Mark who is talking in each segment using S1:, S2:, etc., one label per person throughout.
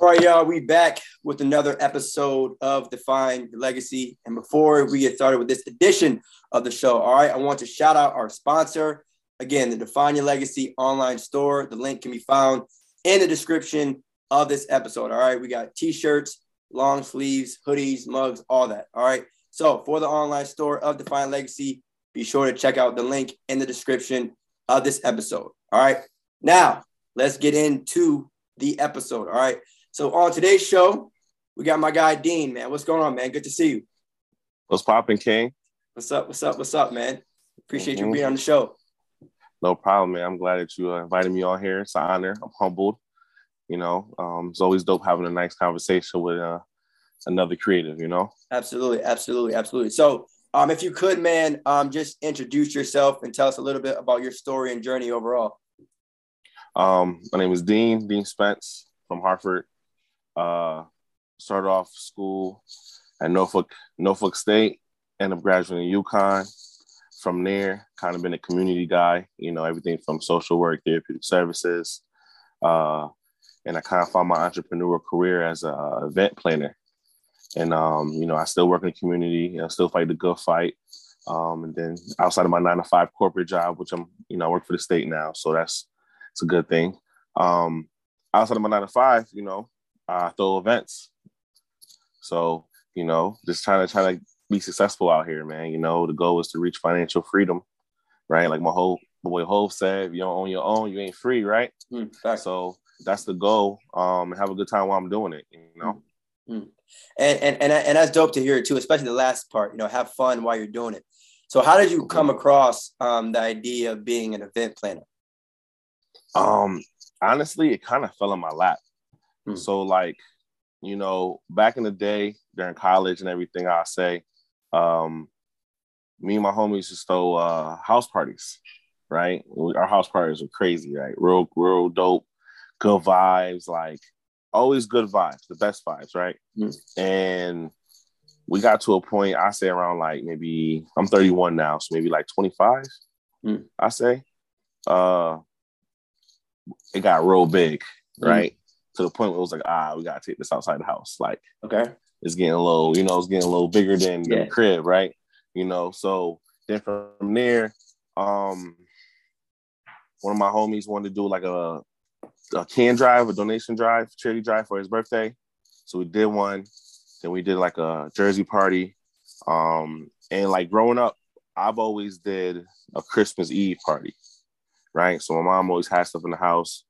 S1: All right, y'all, we back with another episode of Define Legacy. And before we get started with this edition of the show, all right, I want to shout out our sponsor. Again, the Define Your Legacy online store. The link can be found in the description of this episode. All right, we got t-shirts, long sleeves, hoodies, mugs, all that. All right. So for the online store of Define Legacy, be sure to check out the link in the description of this episode. All right. Now let's get into the episode. All right. So on today's show, we got my guy Dean, man. What's going on, man? Good to see you.
S2: What's popping, King?
S1: What's up? What's up? What's up, man? Appreciate mm-hmm. you being on the show.
S2: No problem, man. I'm glad that you uh, invited me on here. It's an honor. I'm humbled. You know, um, it's always dope having a nice conversation with uh, another creative. You know.
S1: Absolutely, absolutely, absolutely. So, um, if you could, man, um, just introduce yourself and tell us a little bit about your story and journey overall.
S2: Um, my name is Dean Dean Spence from Hartford. Uh, started off school at Norfolk, Norfolk State, ended up graduating UConn. From there, kind of been a community guy, you know, everything from social work, therapeutic services. Uh, and I kind of found my entrepreneurial career as a event planner. And, um, you know, I still work in the community, I still fight the good fight. Um, and then outside of my nine to five corporate job, which I'm, you know, I work for the state now. So that's, it's a good thing. Um, outside of my nine to five, you know, uh, throw events. So, you know, just trying to trying to be successful out here, man. You know, the goal is to reach financial freedom, right? Like my whole boy way Hov said, if you don't own your own, you ain't free, right? Mm, so that's the goal. Um, and have a good time while I'm doing it. You know.
S1: Mm. And, and and and that's dope to hear too, especially the last part. You know, have fun while you're doing it. So, how did you come across um, the idea of being an event planner?
S2: Um, honestly, it kind of fell in my lap. Hmm. So like, you know, back in the day during college and everything, I say, um, me and my homies just throw uh, house parties, right? Our house parties are crazy, right? Real, real dope, good vibes, like always good vibes, the best vibes, right? Hmm. And we got to a point, I say around like maybe I'm 31 now, so maybe like 25, hmm. I say. Uh, it got real big, right? To the point where it was like, ah, we gotta take this outside the house. Like,
S1: okay,
S2: it's getting a little, you know, it's getting a little bigger than, yeah. the crib, right? You know, so then from there, um, one of my homies wanted to do like a, a can drive, a donation drive, charity drive for his birthday. So we did one. Then we did like a jersey party. Um, and like growing up, I've always did a Christmas Eve party, right? So my mom always had stuff in the house.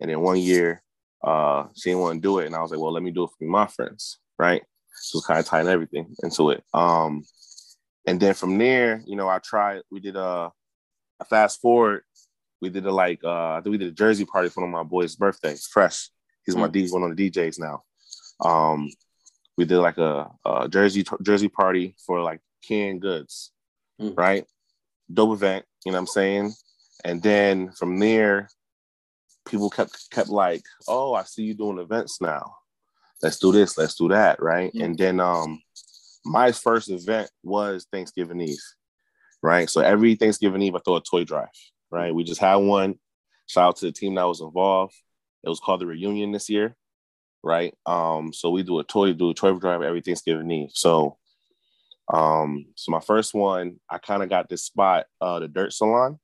S2: And then one year, uh, she didn't want to do it, and I was like, well, let me do it for my friends, right? So kind of tying everything into it. Um, and then from there, you know, I tried. We did a, a fast forward. We did a like uh, I think we did a jersey party for one of my boys' birthdays. Fresh, he's mm-hmm. my D, one of the DJs now. Um, we did like a, a jersey jersey party for like canned goods, mm-hmm. right? Dope event, you know what I'm saying? And then from there, people kept kept like, oh, I see you doing events now. Let's do this, let's do that, right? Mm-hmm. And then um my first event was Thanksgiving Eve, right? So every Thanksgiving Eve I throw a toy drive, right? We just had one. Shout out to the team that was involved. It was called the reunion this year, right? Um, so we do a toy, do a toy drive every Thanksgiving Eve. So um, so my first one, I kind of got this spot, uh, the Dirt Salon,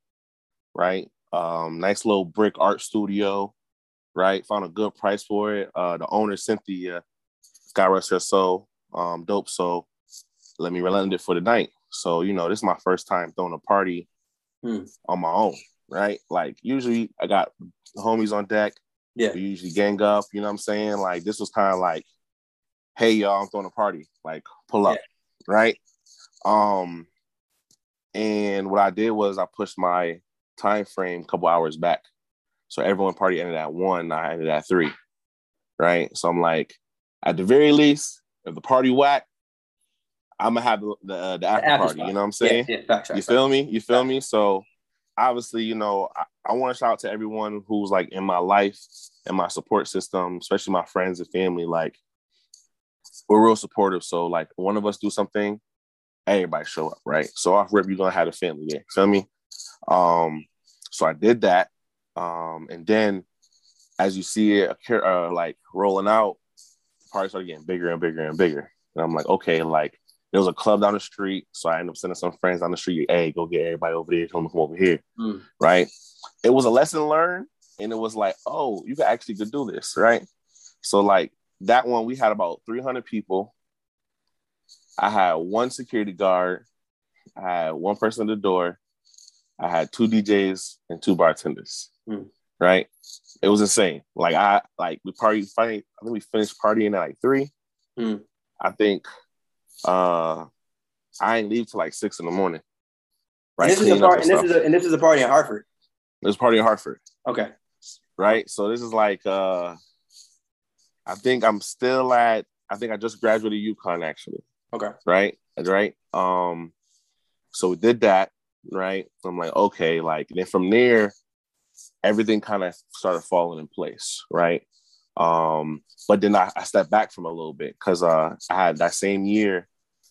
S2: right? Um, nice little brick art studio, right? Found a good price for it. Uh, the owner, Cynthia, God rest her soul, um, dope. So let me relent it for the night. So, you know, this is my first time throwing a party hmm. on my own, right? Like usually I got homies on deck.
S1: Yeah.
S2: We usually gang up, you know what I'm saying? Like this was kind of like, hey y'all, I'm throwing a party. Like pull up, yeah. right? Um and what I did was I pushed my time frame a couple hours back. So everyone party ended at one, I ended at three. Right. So I'm like, at the very least, if the party whack, I'm gonna have the the, uh, the after, party. You know what I'm saying? Yeah, yeah, you feel me? You feel me? So obviously, you know, I, I want to shout out to everyone who's like in my life and my support system, especially my friends and family. Like, we're real supportive. So, like, one of us do something, everybody show up, right? So off rip, you're gonna have a family there. Feel me? Um, so I did that. Um, and then as you see it uh, like rolling out, the party started getting bigger and bigger and bigger. And I'm like, okay, like there was a club down the street. So I ended up sending some friends down the street, hey, go get everybody over there, come, come over here. Mm. Right. It was a lesson learned. And it was like, oh, you can actually could do this, right? So like that one, we had about 300 people. I had one security guard. I had one person at the door. I had two DJs and two bartenders. Mm. Right. It was insane. Like I like we party I think we finished partying at like three. Mm. I think uh I ain't leave till like six in the morning.
S1: Right. And this, is a, part, and, this is a, and this is a party in Hartford.
S2: This party in Hartford.
S1: Okay.
S2: Right. So this is like uh I think I'm still at I think I just graduated UConn actually.
S1: Okay.
S2: Right. Right. Um so we did that, right? I'm like, okay, like then from there, everything kind of started falling in place, right? Um, but then I, I stepped back from a little bit because uh, I had that same year,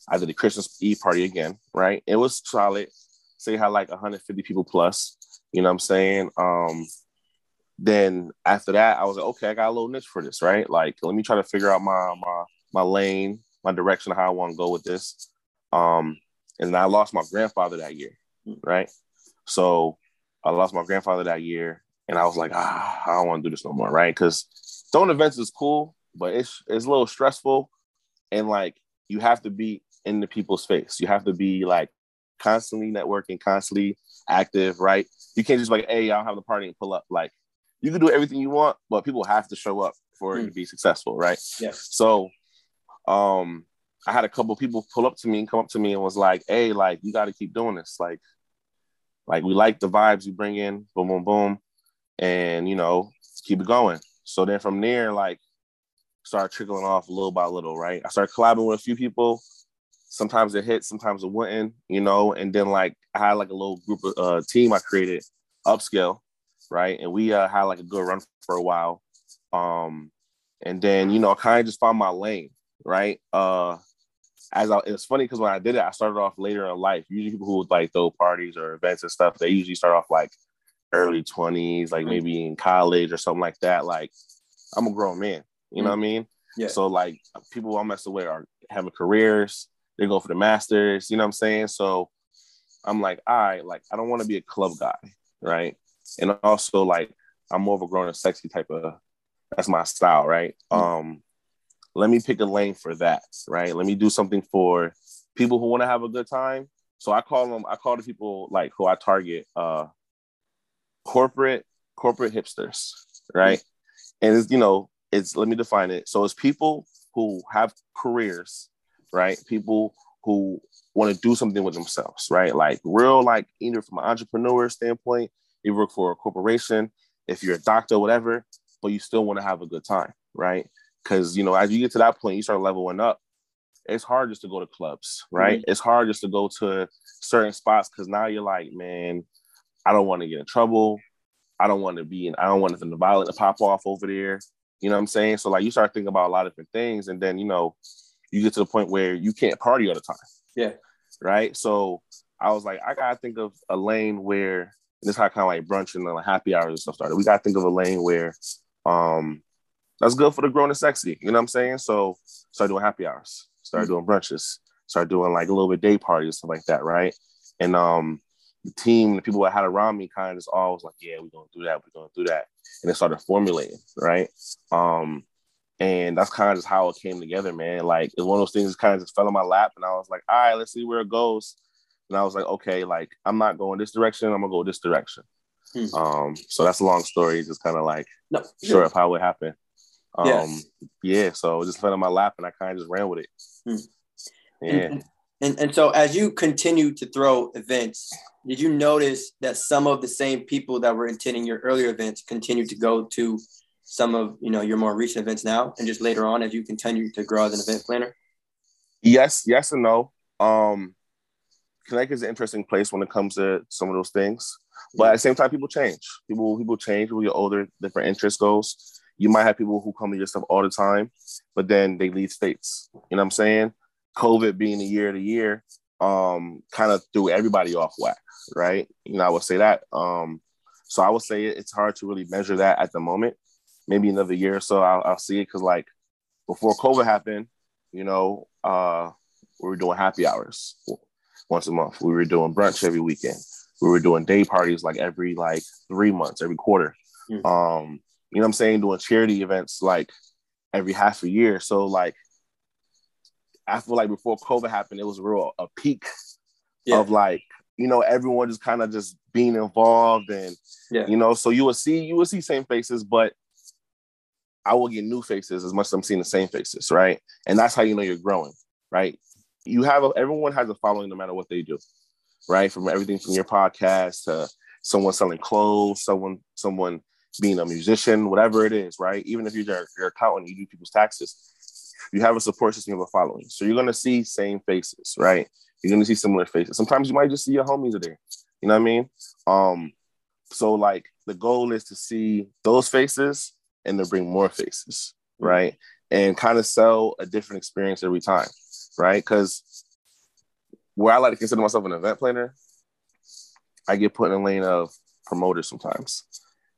S2: I did the Christmas Eve party again, right? It was solid. Say had like 150 people plus, you know what I'm saying? Um, then after that, I was like, okay, I got a little niche for this, right? Like, let me try to figure out my my my lane, my direction, how I want to go with this. Um, and I lost my grandfather that year, right? So I lost my grandfather that year, and I was like, ah, I don't want to do this no more, right? Because throwing events is cool, but it's it's a little stressful, and like you have to be in the people's face. You have to be like constantly networking, constantly active, right? You can't just like, hey, I'll have the party and pull up. Like you can do everything you want, but people have to show up for mm. it to be successful, right?
S1: Yeah.
S2: So, um, I had a couple people pull up to me and come up to me and was like, "Hey, like you got to keep doing this. Like, like we like the vibes you bring in, boom, boom, boom, and you know, keep it going." So then from there, like, start trickling off little by little, right? I started collabing with a few people. Sometimes it hit, sometimes it wouldn't, you know. And then like I had like a little group of uh, team I created, upscale, right? And we uh, had like a good run for a while. Um, and then you know, I kind of just found my lane, right? Uh, as I, it's funny because when I did it, I started off later in life. Usually, people who would like throw parties or events and stuff, they usually start off like early 20s, like maybe in college or something like that. Like, I'm a grown man, you know what I mean?
S1: Yeah.
S2: So, like, people I'm messing with are having careers, they go for the masters, you know what I'm saying? So, I'm like, all right, like, I don't want to be a club guy, right? And also, like, I'm more of a grown and sexy type of, that's my style, right? Mm-hmm. Um, let me pick a lane for that, right? Let me do something for people who want to have a good time. So I call them, I call the people like who I target uh corporate corporate hipsters, right? And it's, you know, it's let me define it. So it's people who have careers, right? People who want to do something with themselves, right? Like real, like either from an entrepreneur standpoint, you work for a corporation, if you're a doctor, whatever, but you still want to have a good time, right? Because you know, as you get to that point, you start leveling up. It's hard just to go to clubs, right? Mm-hmm. It's hard just to go to certain spots because now you're like, man, I don't want to get in trouble. I don't want to be in, I don't want anything violent to pop off over there. You know what I'm saying? So like you start thinking about a lot of different things, and then you know, you get to the point where you can't party all the time.
S1: Yeah.
S2: Right. So I was like, I gotta think of a lane where and this how kind of like brunch and like happy hours and stuff started. We gotta think of a lane where um that's good for the grown and sexy. You know what I'm saying? So start doing happy hours, start mm-hmm. doing brunches, start doing like a little bit day parties, stuff like that, right? And um the team, the people I had around me kind of just always like, yeah, we're gonna do that, we're gonna do that. And it started formulating, right? Um, and that's kind of just how it came together, man. Like it's one of those things that kind of just fell in my lap, and I was like, all right, let's see where it goes. And I was like, okay, like I'm not going this direction, I'm gonna go this direction. Hmm. Um, so that's a long story, just kind of like no, sure of how it happened. Um, yes. yeah, so it just fell in my lap, and I kind of just ran with it. Hmm.
S1: Yeah. And, and, and so as you continue to throw events, did you notice that some of the same people that were attending your earlier events continue to go to some of you know your more recent events now and just later on as you continue to grow as an event planner
S2: yes yes and no um connecticut is an interesting place when it comes to some of those things but at the same time people change people people change people get older different interest goes you might have people who come to your stuff all the time but then they leave states you know what i'm saying covid being a year to year um kind of threw everybody off whack right? You know, I would say that. Um, so I would say it's hard to really measure that at the moment. maybe another year or so, I'll, I'll see it because like before COVID happened, you know, uh, we were doing happy hours once a month. We were doing brunch every weekend. We were doing day parties like every like three months, every quarter. Mm. Um, you know what I'm saying? Doing charity events like every half a year. So like I feel like before COVID happened, it was real a peak yeah. of like, you know, everyone just kind of just being involved and yeah. you know, so you will see you will see same faces, but I will get new faces as much as I'm seeing the same faces, right? And that's how you know you're growing, right? You have a, everyone has a following no matter what they do, right? From everything from your podcast to someone selling clothes, someone someone being a musician, whatever it is, right? Even if you're your accountant, you do people's taxes, you have a support system, have a following. So you're gonna see same faces, right? You're gonna see similar faces. Sometimes you might just see your homies are there. You know what I mean? Um, so like the goal is to see those faces and to bring more faces, right? And kind of sell a different experience every time, right? Because where I like to consider myself an event planner, I get put in a lane of promoters sometimes.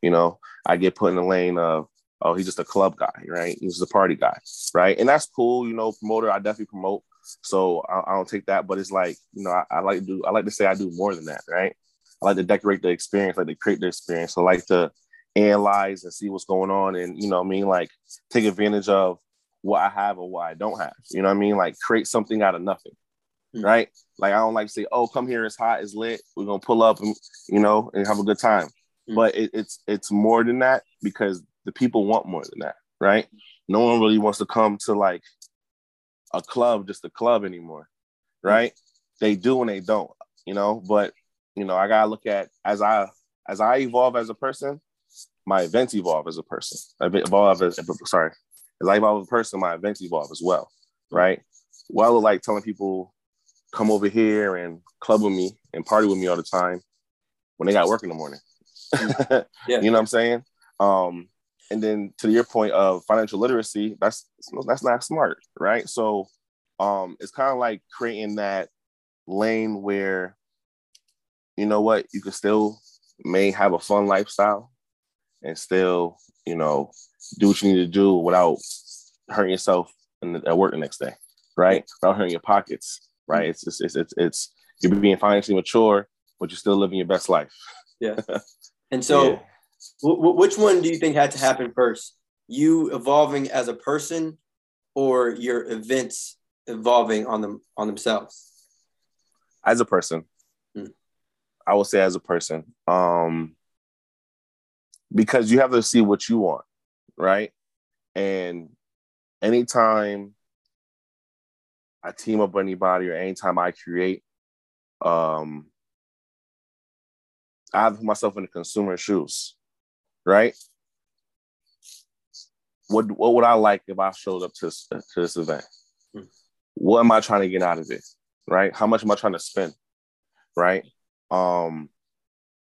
S2: You know, I get put in the lane of, oh, he's just a club guy, right? He's just a party guy, right? And that's cool. You know, promoter, I definitely promote. So I, I don't take that, but it's like, you know, I, I, like to do, I like to say I do more than that, right? I like to decorate the experience, like to create the experience. I like to analyze and see what's going on and, you know I mean? Like take advantage of what I have or what I don't have. You know what I mean? Like create something out of nothing. Mm-hmm. Right? Like I don't like to say, oh, come here, it's hot, it's lit. We're gonna pull up and you know and have a good time mm But it, it's it's more than that because the people want more than that, right? No one really wants to come to like a club, just a club anymore, mm. right? mm They do and they don't, you know. But you know, I gotta look at as I as I evolve as a person, my events evolve as a person. I evolve as sorry, as I evolve as a person, my events evolve as well, right? Well, like telling people come over here and club with me and party with me all the time when they got work in the morning. yeah. You know what I'm saying? Um, and then to your point of financial literacy, that's that's not smart, right? So um, it's kind of like creating that lane where you know what you can still may have a fun lifestyle and still you know do what you need to do without hurting yourself in the, at work the next day, right? Without hurting your pockets, right? It's just, it's it's it's you're being financially mature, but you're still living your best life.
S1: Yeah. And so, yeah. w- which one do you think had to happen first? You evolving as a person, or your events evolving on them on themselves?
S2: As a person, hmm. I will say as a person, um, because you have to see what you want, right? And anytime I team up with anybody or anytime I create, um, I have myself in the consumer shoes, right? What what would I like if I showed up to, to this event? Hmm. What am I trying to get out of it? Right? How much am I trying to spend? Right? Um,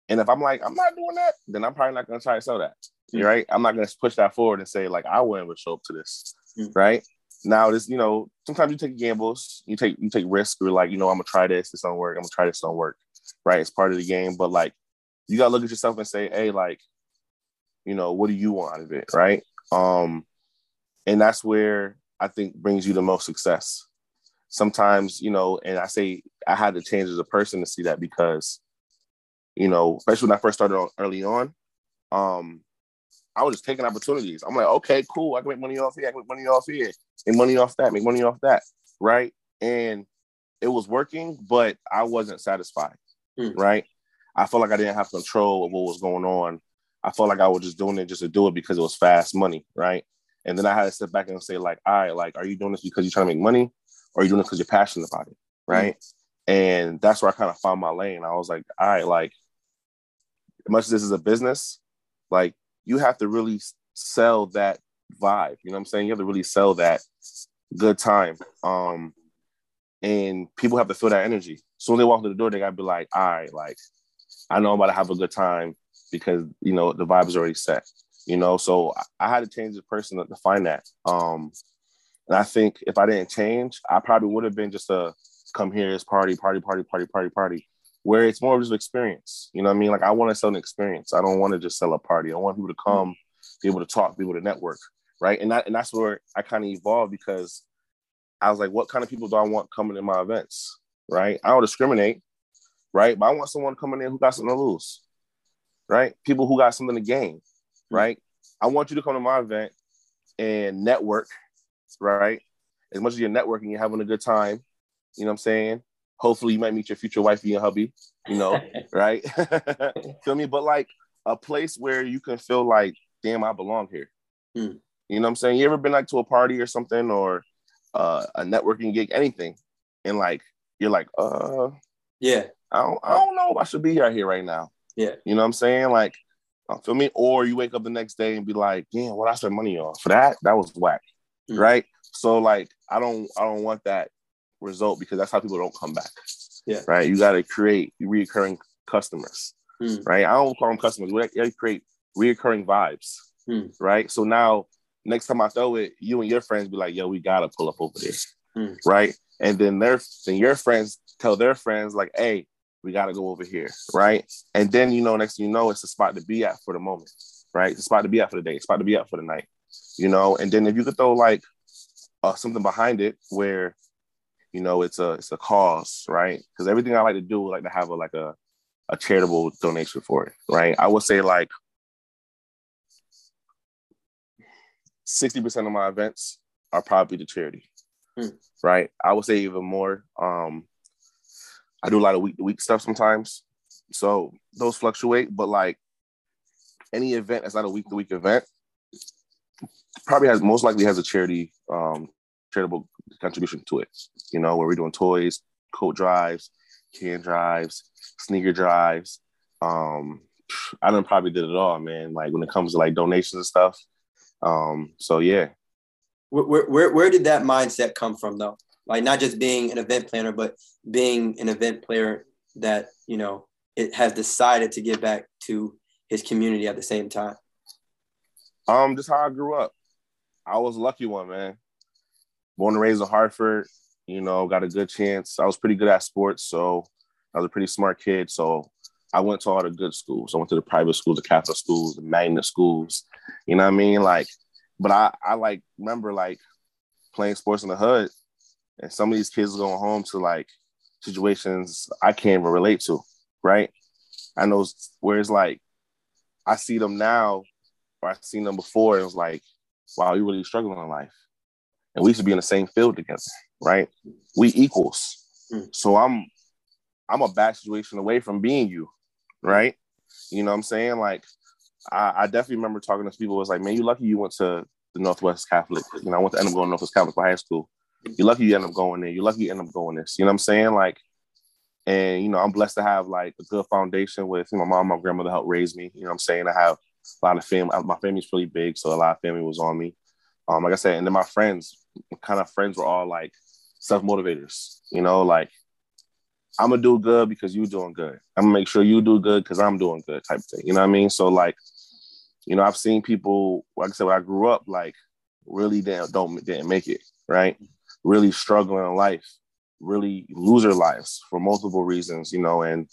S2: and if I'm like, I'm not doing that, then I'm probably not gonna try to sell that. Hmm. Right? I'm not gonna push that forward and say, like, I wouldn't show up to this. Hmm. Right? Now this, you know, sometimes you take gambles, you take you take risks. You're like, you know, I'm gonna try this, this don't work, I'm gonna try this, don't work. Right? It's part of the game. But like you gotta look at yourself and say, hey, like, you know, what do you want out of it, right? Um, and that's where I think brings you the most success. Sometimes, you know, and I say I had to change as a person to see that because, you know, especially when I first started on, early on, um, I was just taking opportunities. I'm like, okay, cool. I can make money off here. I can make money off here. Make money off that. Make money off that. Right. And it was working, but I wasn't satisfied. Mm. Right. I felt like I didn't have control of what was going on. I felt like I was just doing it just to do it because it was fast money, right? And then I had to step back and say, like, all right, like, are you doing this because you're trying to make money, or are you doing this because you're passionate about it, right? Mm-hmm. And that's where I kind of found my lane. I was like, all right, like, much as this is a business, like, you have to really sell that vibe. You know what I'm saying? You have to really sell that good time. Um, and people have to feel that energy. So when they walk through the door, they gotta be like, all right, like I know I'm about to have a good time because you know the vibe is already set. You know, so I had to change the person to find that. Um, and I think if I didn't change, I probably would have been just a come here, it's party, party, party, party, party, party. Where it's more of just an experience. You know what I mean? Like I want to sell an experience. I don't want to just sell a party. I want people to come be able to talk, be able to network, right? And that and that's where I kind of evolved because I was like, what kind of people do I want coming to my events, right? I don't discriminate, right? But I want someone coming in who got something to lose, right? People who got something to gain, right? I want you to come to my event and network, right? As much as you're networking, you're having a good time. You know what I'm saying? Hopefully, you might meet your future wifey and hubby. You know, right? feel me? But like a place where you can feel like, damn, I belong here. Hmm. You know what I'm saying? You ever been like to a party or something or uh, a networking gig, anything, and like you're like, uh,
S1: yeah,
S2: I don't, I don't know if I should be out here right now.
S1: Yeah,
S2: you know what I'm saying? Like, uh, feel me? Or you wake up the next day and be like, yeah, what I spent money on for that? That was whack, mm. right? So like, I don't, I don't want that result because that's how people don't come back.
S1: Yeah,
S2: right. You got to create recurring customers, mm. right? I don't call them customers. We create reoccurring vibes, mm. right? So now next time I throw it, you and your friends be like, yo, we gotta pull up over there. Mm. Right. And then their then your friends tell their friends, like, hey, we gotta go over here. Right. And then you know, next thing you know, it's a spot to be at for the moment. Right. It's a spot to be at for the day, it's a spot to be at for the night. You know, and then if you could throw like uh, something behind it where you know it's a it's a cause, right? Because everything I like to do, I like to have a like a a charitable donation for it, right? I would say like 60% of my events are probably to charity. Hmm. Right. I would say even more. Um, I do a lot of week to week stuff sometimes. So those fluctuate, but like any event that's not a week to week event probably has most likely has a charity um charitable contribution to it. You know, where we're doing toys, coat drives, can drives, sneaker drives. Um I done probably did it all, man. Like when it comes to like donations and stuff, um, so yeah.
S1: Where, where, where did that mindset come from though? Like not just being an event planner, but being an event player that, you know, it has decided to give back to his community at the same time.
S2: Um, just how I grew up. I was a lucky one, man. Born and raised in Hartford, you know, got a good chance. I was pretty good at sports, so I was a pretty smart kid. So I went to all the good schools. I went to the private schools, the Catholic schools, the magnet schools. You know what I mean? Like, but I, I like remember like playing sports in the hood, and some of these kids going home to like situations I can't even relate to, right? I know where it's like I see them now, or I've seen them before, and it was like, wow, you're really struggling in life. And we should be in the same field together, right? We equals. Mm. So I'm I'm a bad situation away from being you, right? You know what I'm saying? Like, I, I definitely remember talking to people was like, man, you lucky you went to the Northwest Catholic. You know, I went to end up going to Northwest Catholic for high school. You're lucky you end up going there. You're lucky you end up going this. You know what I'm saying? Like, and you know, I'm blessed to have like a good foundation with you know, my mom, my grandmother helped raise me. You know what I'm saying? I have a lot of family. My family's pretty big, so a lot of family was on me. Um, like I said, and then my friends, kind of friends were all like self motivators. You know, like I'm gonna do good because you're doing good. I'm gonna make sure you do good because I'm doing good, type of thing. You know what I mean? So like, you know, I've seen people, like I said, when I grew up, like really didn't don't didn't make it, right? Really struggling in life, really loser lives for multiple reasons, you know, and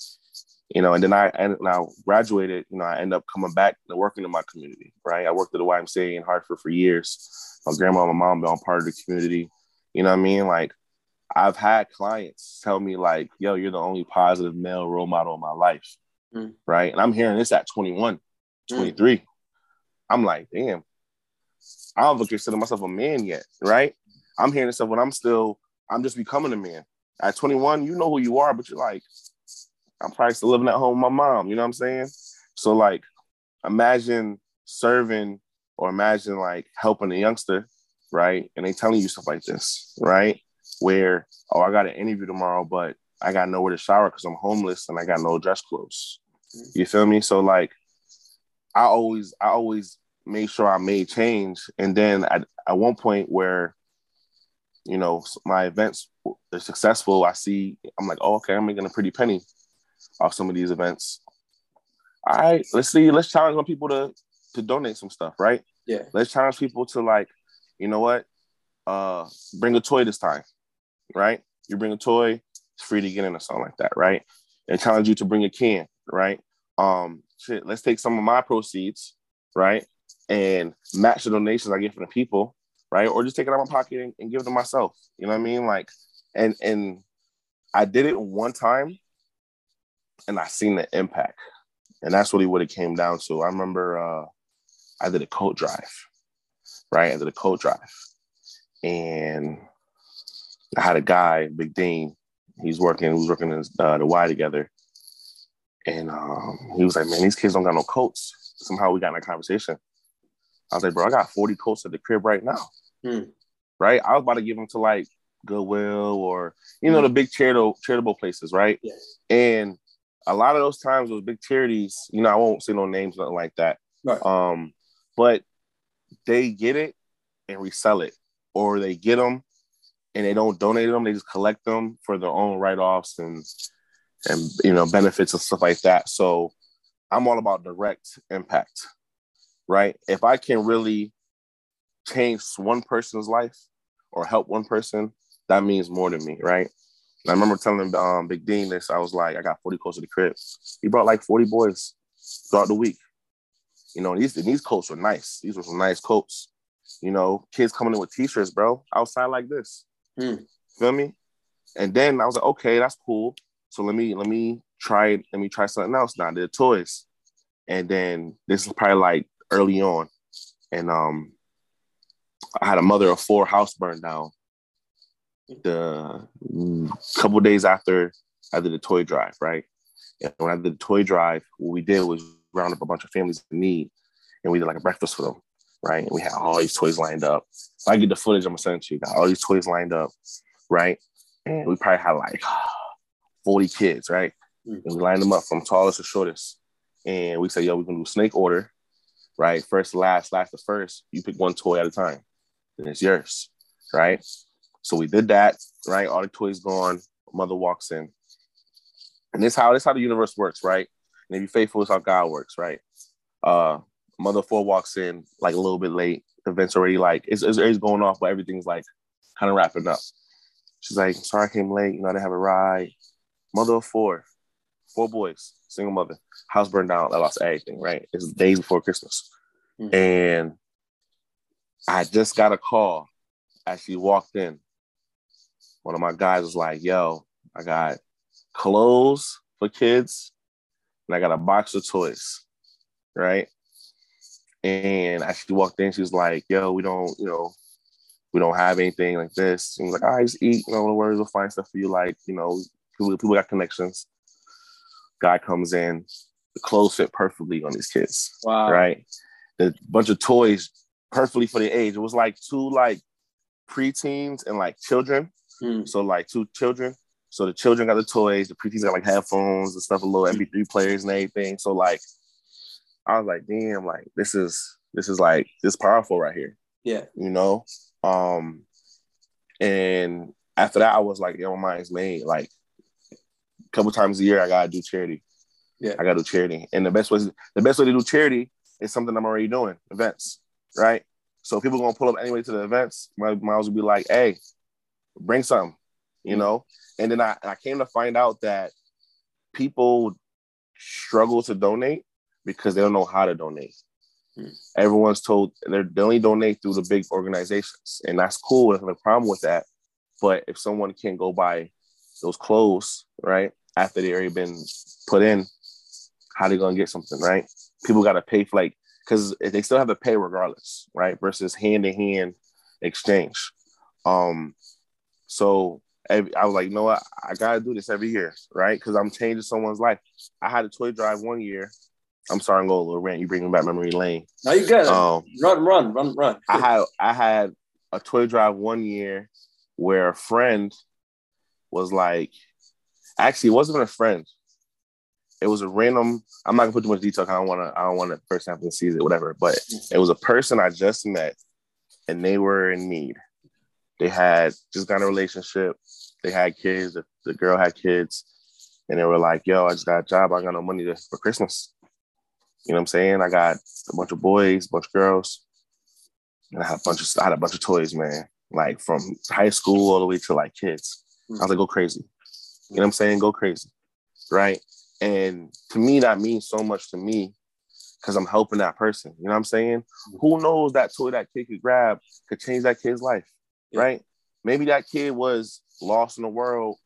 S2: you know, and then I and now graduated, you know, I end up coming back and working in my community, right? I worked at the YMCA in Hartford for years. My grandma and my mom been all part of the community. You know what I mean? Like I've had clients tell me like, "Yo, you're the only positive male role model in my life." Mm. Right? And I'm hearing this at 21, 23. Mm. I'm like, "Damn. I don't consider myself a man yet, right? I'm hearing this stuff when I'm still I'm just becoming a man. At 21, you know who you are, but you're like, I'm probably still living at home with my mom, you know what I'm saying? So like imagine serving or imagine like helping a youngster, right? And they telling you stuff like this, right? where oh I got an interview tomorrow, but I got nowhere to shower because I'm homeless and I got no dress clothes. You feel me? So like I always I always made sure I made change, and then at at one point where you know my events are successful, I see I'm like, oh okay, I'm making a pretty penny off some of these events. All right, let's see, let's challenge some people to to donate some stuff, right?
S1: Yeah.
S2: Let's challenge people to like, you know what? Uh bring a toy this time right? You bring a toy, it's free to get in or something like that, right? And challenge you to bring a can, right? Um, shit, let's take some of my proceeds, right? and match the donations I get from the people, right? Or just take it out of my pocket and, and give it to myself. You know what I mean? Like, and and I did it one time, and I seen the impact, and that's really what it came down to. I remember uh, I did a coat drive, right? I did a coat drive, and I had a guy, Big Dean. He's working. We was working in uh, the Y together, and um, he was like, "Man, these kids don't got no coats." Somehow we got in a conversation. I was like, "Bro, I got forty coats at the crib right now." Hmm. Right? I was about to give them to like Goodwill or you know the big charitable charitable places, right? Yes. And a lot of those times, those big charities, you know, I won't say no names, nothing like that. Right. Um, but they get it and resell it, or they get them and they don't donate them; they just collect them for their own write offs and and you know benefits and stuff like that. So I'm all about direct impact, right? If I can really change one person's life or help one person, that means more to me, right? And I remember telling um, Big Dean this. I was like, I got 40 coats of the crib. He brought like 40 boys throughout the week. You know, these these coats were nice. These were some nice coats. You know, kids coming in with t-shirts, bro, outside like this. Hmm. Feel me? And then I was like, okay, that's cool. So let me let me try let me try something else now. The toys. And then this is probably like early on. And um I had a mother of four house burned down. The couple days after I did the toy drive, right? And when I did the toy drive, what we did was round up a bunch of families in need, and we did like a breakfast for them, right? And we had all these toys lined up. If I get the footage, I'm gonna send it to you. Got all these toys lined up, right? And we probably had like 40 kids, right? Mm. And we lined them up from tallest to shortest. And we said, yo, we're gonna do snake order, right? First last, last to first. You pick one toy at a time, and it's yours, right? So we did that, right? All the toys gone. Mother walks in. And this how this how the universe works, right? And if you're faithful, it's how God works, right? Uh mother four walks in like a little bit late. Event's already like it's, it's, it's going off, but everything's like kind of wrapping up. She's like, sorry I came late, you know, I didn't have a ride. Mother of four, four boys, single mother, house burned down. I lost everything, right? It's days before Christmas. Mm-hmm. And I just got a call as she walked in. One of my guys was like, yo, I got clothes for kids and I got a box of toys, right? And as she walked in, she was like, yo, we don't, you know, we don't have anything like this. And was like, I just eat, you know, the words will find stuff for you. Like, you know, People, people got connections. Guy comes in, the clothes fit perfectly on these kids. Wow. Right. The bunch of toys perfectly for the age. It was like two like preteens and like children. Hmm. So like two children. So the children got the toys, the preteens got like headphones and stuff, a little MP3 players and everything. So like I was like, damn, like this is this is like this powerful right here.
S1: Yeah.
S2: You know? Um and after that I was like, yo, my mind's made. Like couple times a year, I gotta do charity. Yeah, I gotta do charity, and the best way the best way to do charity is something I'm already doing events, right? So people gonna pull up anyway to the events. My miles will be like, "Hey, bring something," you know. And then I I came to find out that people struggle to donate because they don't know how to donate. Hmm. Everyone's told they're, they only donate through the big organizations, and that's cool. There's no problem with that. But if someone can't go buy those clothes, right? After they already been put in, how they gonna get something, right? People gotta pay for like because they still have to pay regardless, right? Versus hand to hand exchange. Um, so I was like, you know what? I gotta do this every year, right? Because I'm changing someone's life. I had a toy drive one year. I'm sorry, I'm going a little rant. You bringing back memory lane.
S1: No, you good. Um, run, run, run, run.
S2: I had I had a toy drive one year where a friend was like, Actually, it wasn't a friend. It was a random. I'm not gonna put too much detail. I don't want to. I don't want to person having to see it, whatever. But it was a person I just met, and they were in need. They had just got a relationship. They had kids. The, the girl had kids, and they were like, "Yo, I just got a job. I got no money to, for Christmas." You know what I'm saying? I got a bunch of boys, a bunch of girls, and I had a bunch of I had a bunch of toys, man. Like from high school all the way to like kids. I was like, go crazy. You know what I'm saying? Go crazy. Right. And to me, that means so much to me because I'm helping that person. You know what I'm saying? Mm-hmm. Who knows that toy that kid could grab could change that kid's life, yeah. right? Maybe that kid was lost in the world,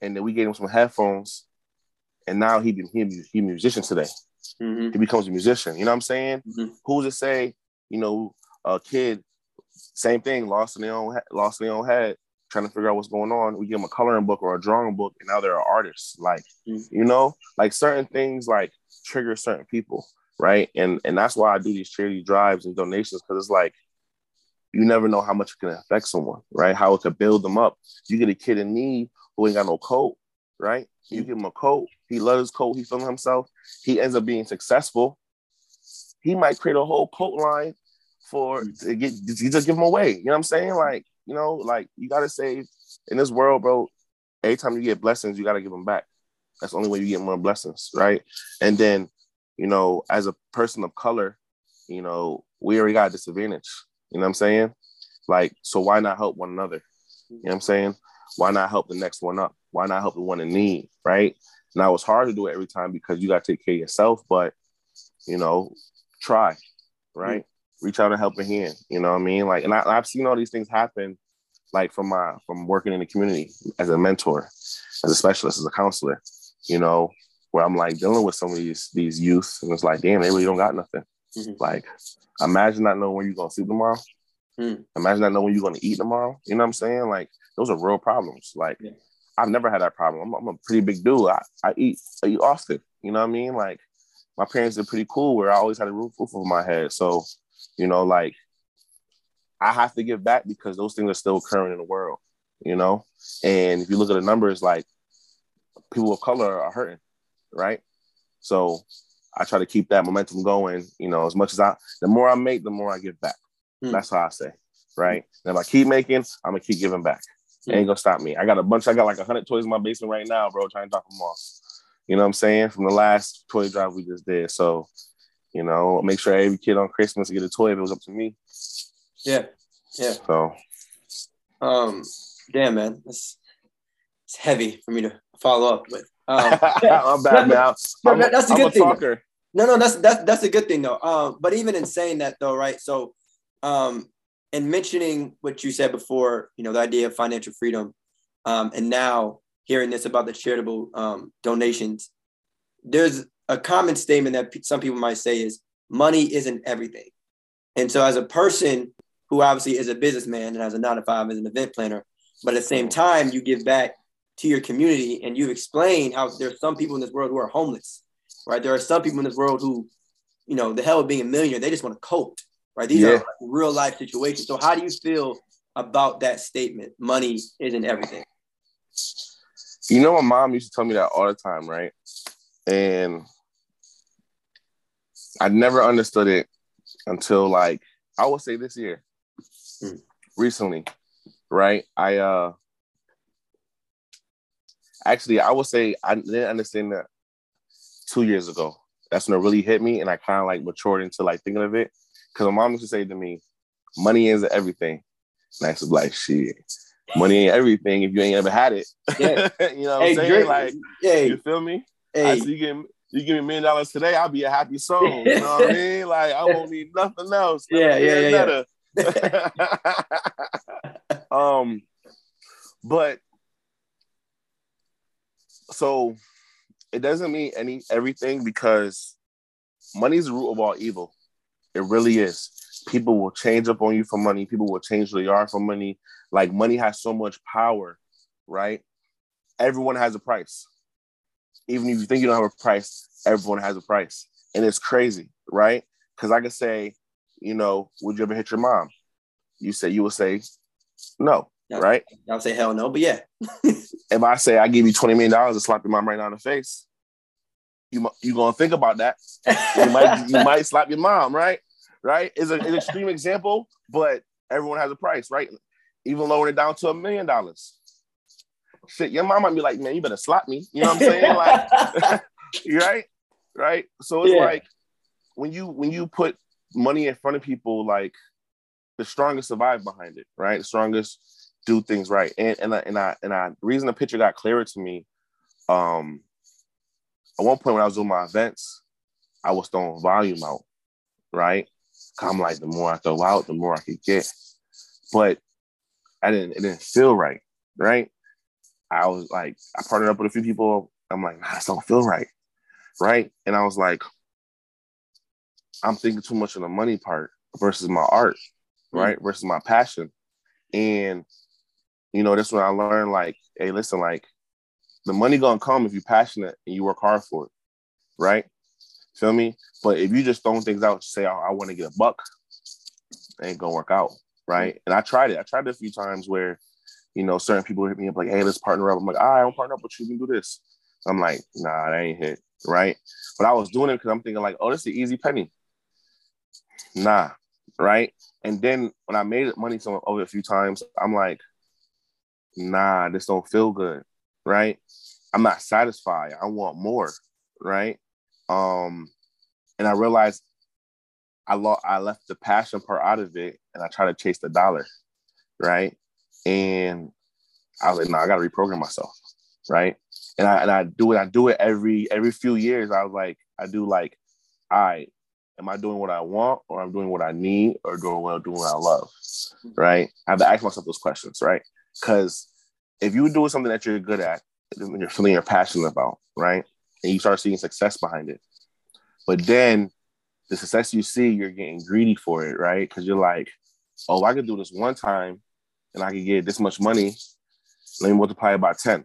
S2: and then we gave him some headphones, and now he he he a musician today. Mm-hmm. He becomes a musician. You know what I'm saying? Mm-hmm. Who's to say? You know, a kid, same thing, lost in their own lost in their own head, trying to figure out what's going on. We give them a coloring book or a drawing book, and now they're artists. Like, mm-hmm. you know, like certain things like trigger certain people, right? And and that's why I do these charity drives and donations because it's like you never know how much it can affect someone, right? How it could build them up. You get a kid in need who ain't got no coat, right? You give him a coat, he loves his coat, he feeling himself, he ends up being successful. He might create a whole coat line for to get you just give him away. You know what I'm saying? Like, you know, like you gotta say in this world, bro. Every time you get blessings, you gotta give them back. That's the only way you get more blessings, right? And then, you know, as a person of color, you know, we already got a disadvantage. You know what I'm saying? Like, so why not help one another? You know what I'm saying? Why not help the next one up? Why not help the one in need? Right. Now it's hard to do it every time because you got to take care of yourself, but you know, try, right? Reach out a helping hand. You know what I mean? Like, and I, I've seen all these things happen, like from my from working in the community as a mentor, as a specialist, as a counselor. You know, where I'm like dealing with some of these these youth, and it's like, damn, they really don't got nothing. Mm-hmm. Like, imagine not knowing where you're gonna sleep tomorrow. Mm. Imagine not knowing when you're gonna eat tomorrow. You know what I'm saying? Like, those are real problems. Like, yeah. I've never had that problem. I'm, I'm, a pretty big dude. I, I eat I eat often. You know what I mean? Like, my parents are pretty cool. Where I always had a roof over my head. So, you know, like, I have to give back because those things are still occurring in the world. You know, and if you look at the numbers, like, people of color are hurting, right? So I try to keep that momentum going. You know, as much as I, the more I make, the more I give back. Mm. That's how I say, right? And if I keep making, I'm gonna keep giving back. Mm. Ain't gonna stop me. I got a bunch. I got like hundred toys in my basement right now, bro. Trying to drop them off. You know what I'm saying? From the last toy drive we just did. So, you know, make sure every kid on Christmas get a toy if it was up to me.
S1: Yeah, yeah.
S2: So,
S1: um, damn man, it's it's heavy for me to follow up with. Um,
S2: I'm bad now. I'm,
S1: that's a good thing. Talker. No, no, that's that's that's a good thing though. Um, but even in saying that though, right? So, um, and mentioning what you said before, you know, the idea of financial freedom, um, and now hearing this about the charitable um, donations, there's a common statement that some people might say is money isn't everything. And so, as a person who obviously is a businessman and has a nine to five as an event planner, but at the same time, you give back to your community and you explain how there's some people in this world who are homeless, right? There are some people in this world who, you know, the hell of being a millionaire, they just want to cope, right? These yeah. are real life situations. So how do you feel about that statement? Money isn't everything.
S2: You know, my mom used to tell me that all the time, right? And I never understood it until like I would say this year, mm. recently, right? I uh actually, I would say I didn't understand that two years ago. That's when it really hit me, and I kind of like matured into like thinking of it. Because my mom used to say to me, "Money is everything," and I was like, "Shit." Money ain't everything if you ain't ever had it. Yeah. you know what hey, I'm saying? Drake, like, hey, you feel me? Hey. I see you give, you give me a million dollars today, I'll be a happy soul. You know what I mean? Like, I won't need nothing else.
S1: Yeah, yeah, yeah,
S2: yeah. um, but so it doesn't mean any everything because money is the root of all evil. It really is. People will change up on you for money. People will change who they are for money. Like money has so much power, right? Everyone has a price. Even if you think you don't have a price, everyone has a price. And it's crazy, right? Because I could say, you know, would you ever hit your mom? You say you would say no right?
S1: I'll say hell no, but yeah.
S2: if I say I give you twenty million dollars to slap your mom right now in the face, you you gonna think about that? you might you might slap your mom, right? Right? Is an extreme example, but everyone has a price, right? Even lowering it down to a million dollars. Shit, your mom might be like, man, you better slap me. You know what I'm saying? Like, right, right. So it's yeah. like when you when you put money in front of people, like the strongest survive behind it, right? The strongest do things right. And and I, and I and I reason the picture got clearer to me. Um, at one point when I was doing my events, I was throwing volume out, right? I'm like, the more I throw out, the more I could get. But I didn't, it didn't feel right, right? I was like, I partnered up with a few people. I'm like, nah, this don't feel right, right? And I was like, I'm thinking too much of the money part versus my art, mm. right? Mm-hmm. Versus my passion. And you know, that's when I learned like, hey, listen, like the money gonna come if you're passionate and you work hard for it, right? Feel me? But if you just throwing things out, say I, I want to get a buck, ain't gonna work out, right? And I tried it. I tried it a few times where, you know, certain people hit me up like, "Hey, let's partner up." I'm like, "All right, I'll partner up with you. Can do this." I'm like, "Nah, that ain't hit." Right? But I was doing it because I'm thinking like, "Oh, this is the easy penny." Nah, right? And then when I made money some over a few times, I'm like, "Nah, this don't feel good." Right? I'm not satisfied. I want more. Right? Um, and I realized I lost, I left the passion part out of it, and I tried to chase the dollar, right? And I was like, no, I got to reprogram myself, right? And I and I do it. I do it every every few years. I was like, I do like, all right, am I doing what I want, or I'm doing what I need, or doing what I'm doing what I love, right? I have to ask myself those questions, right? Because if you're doing something that you're good at, you're something you're passionate about, right? and you start seeing success behind it. But then the success you see, you're getting greedy for it, right? Because you're like, oh, I could do this one time and I could get this much money. Let me multiply it by 10,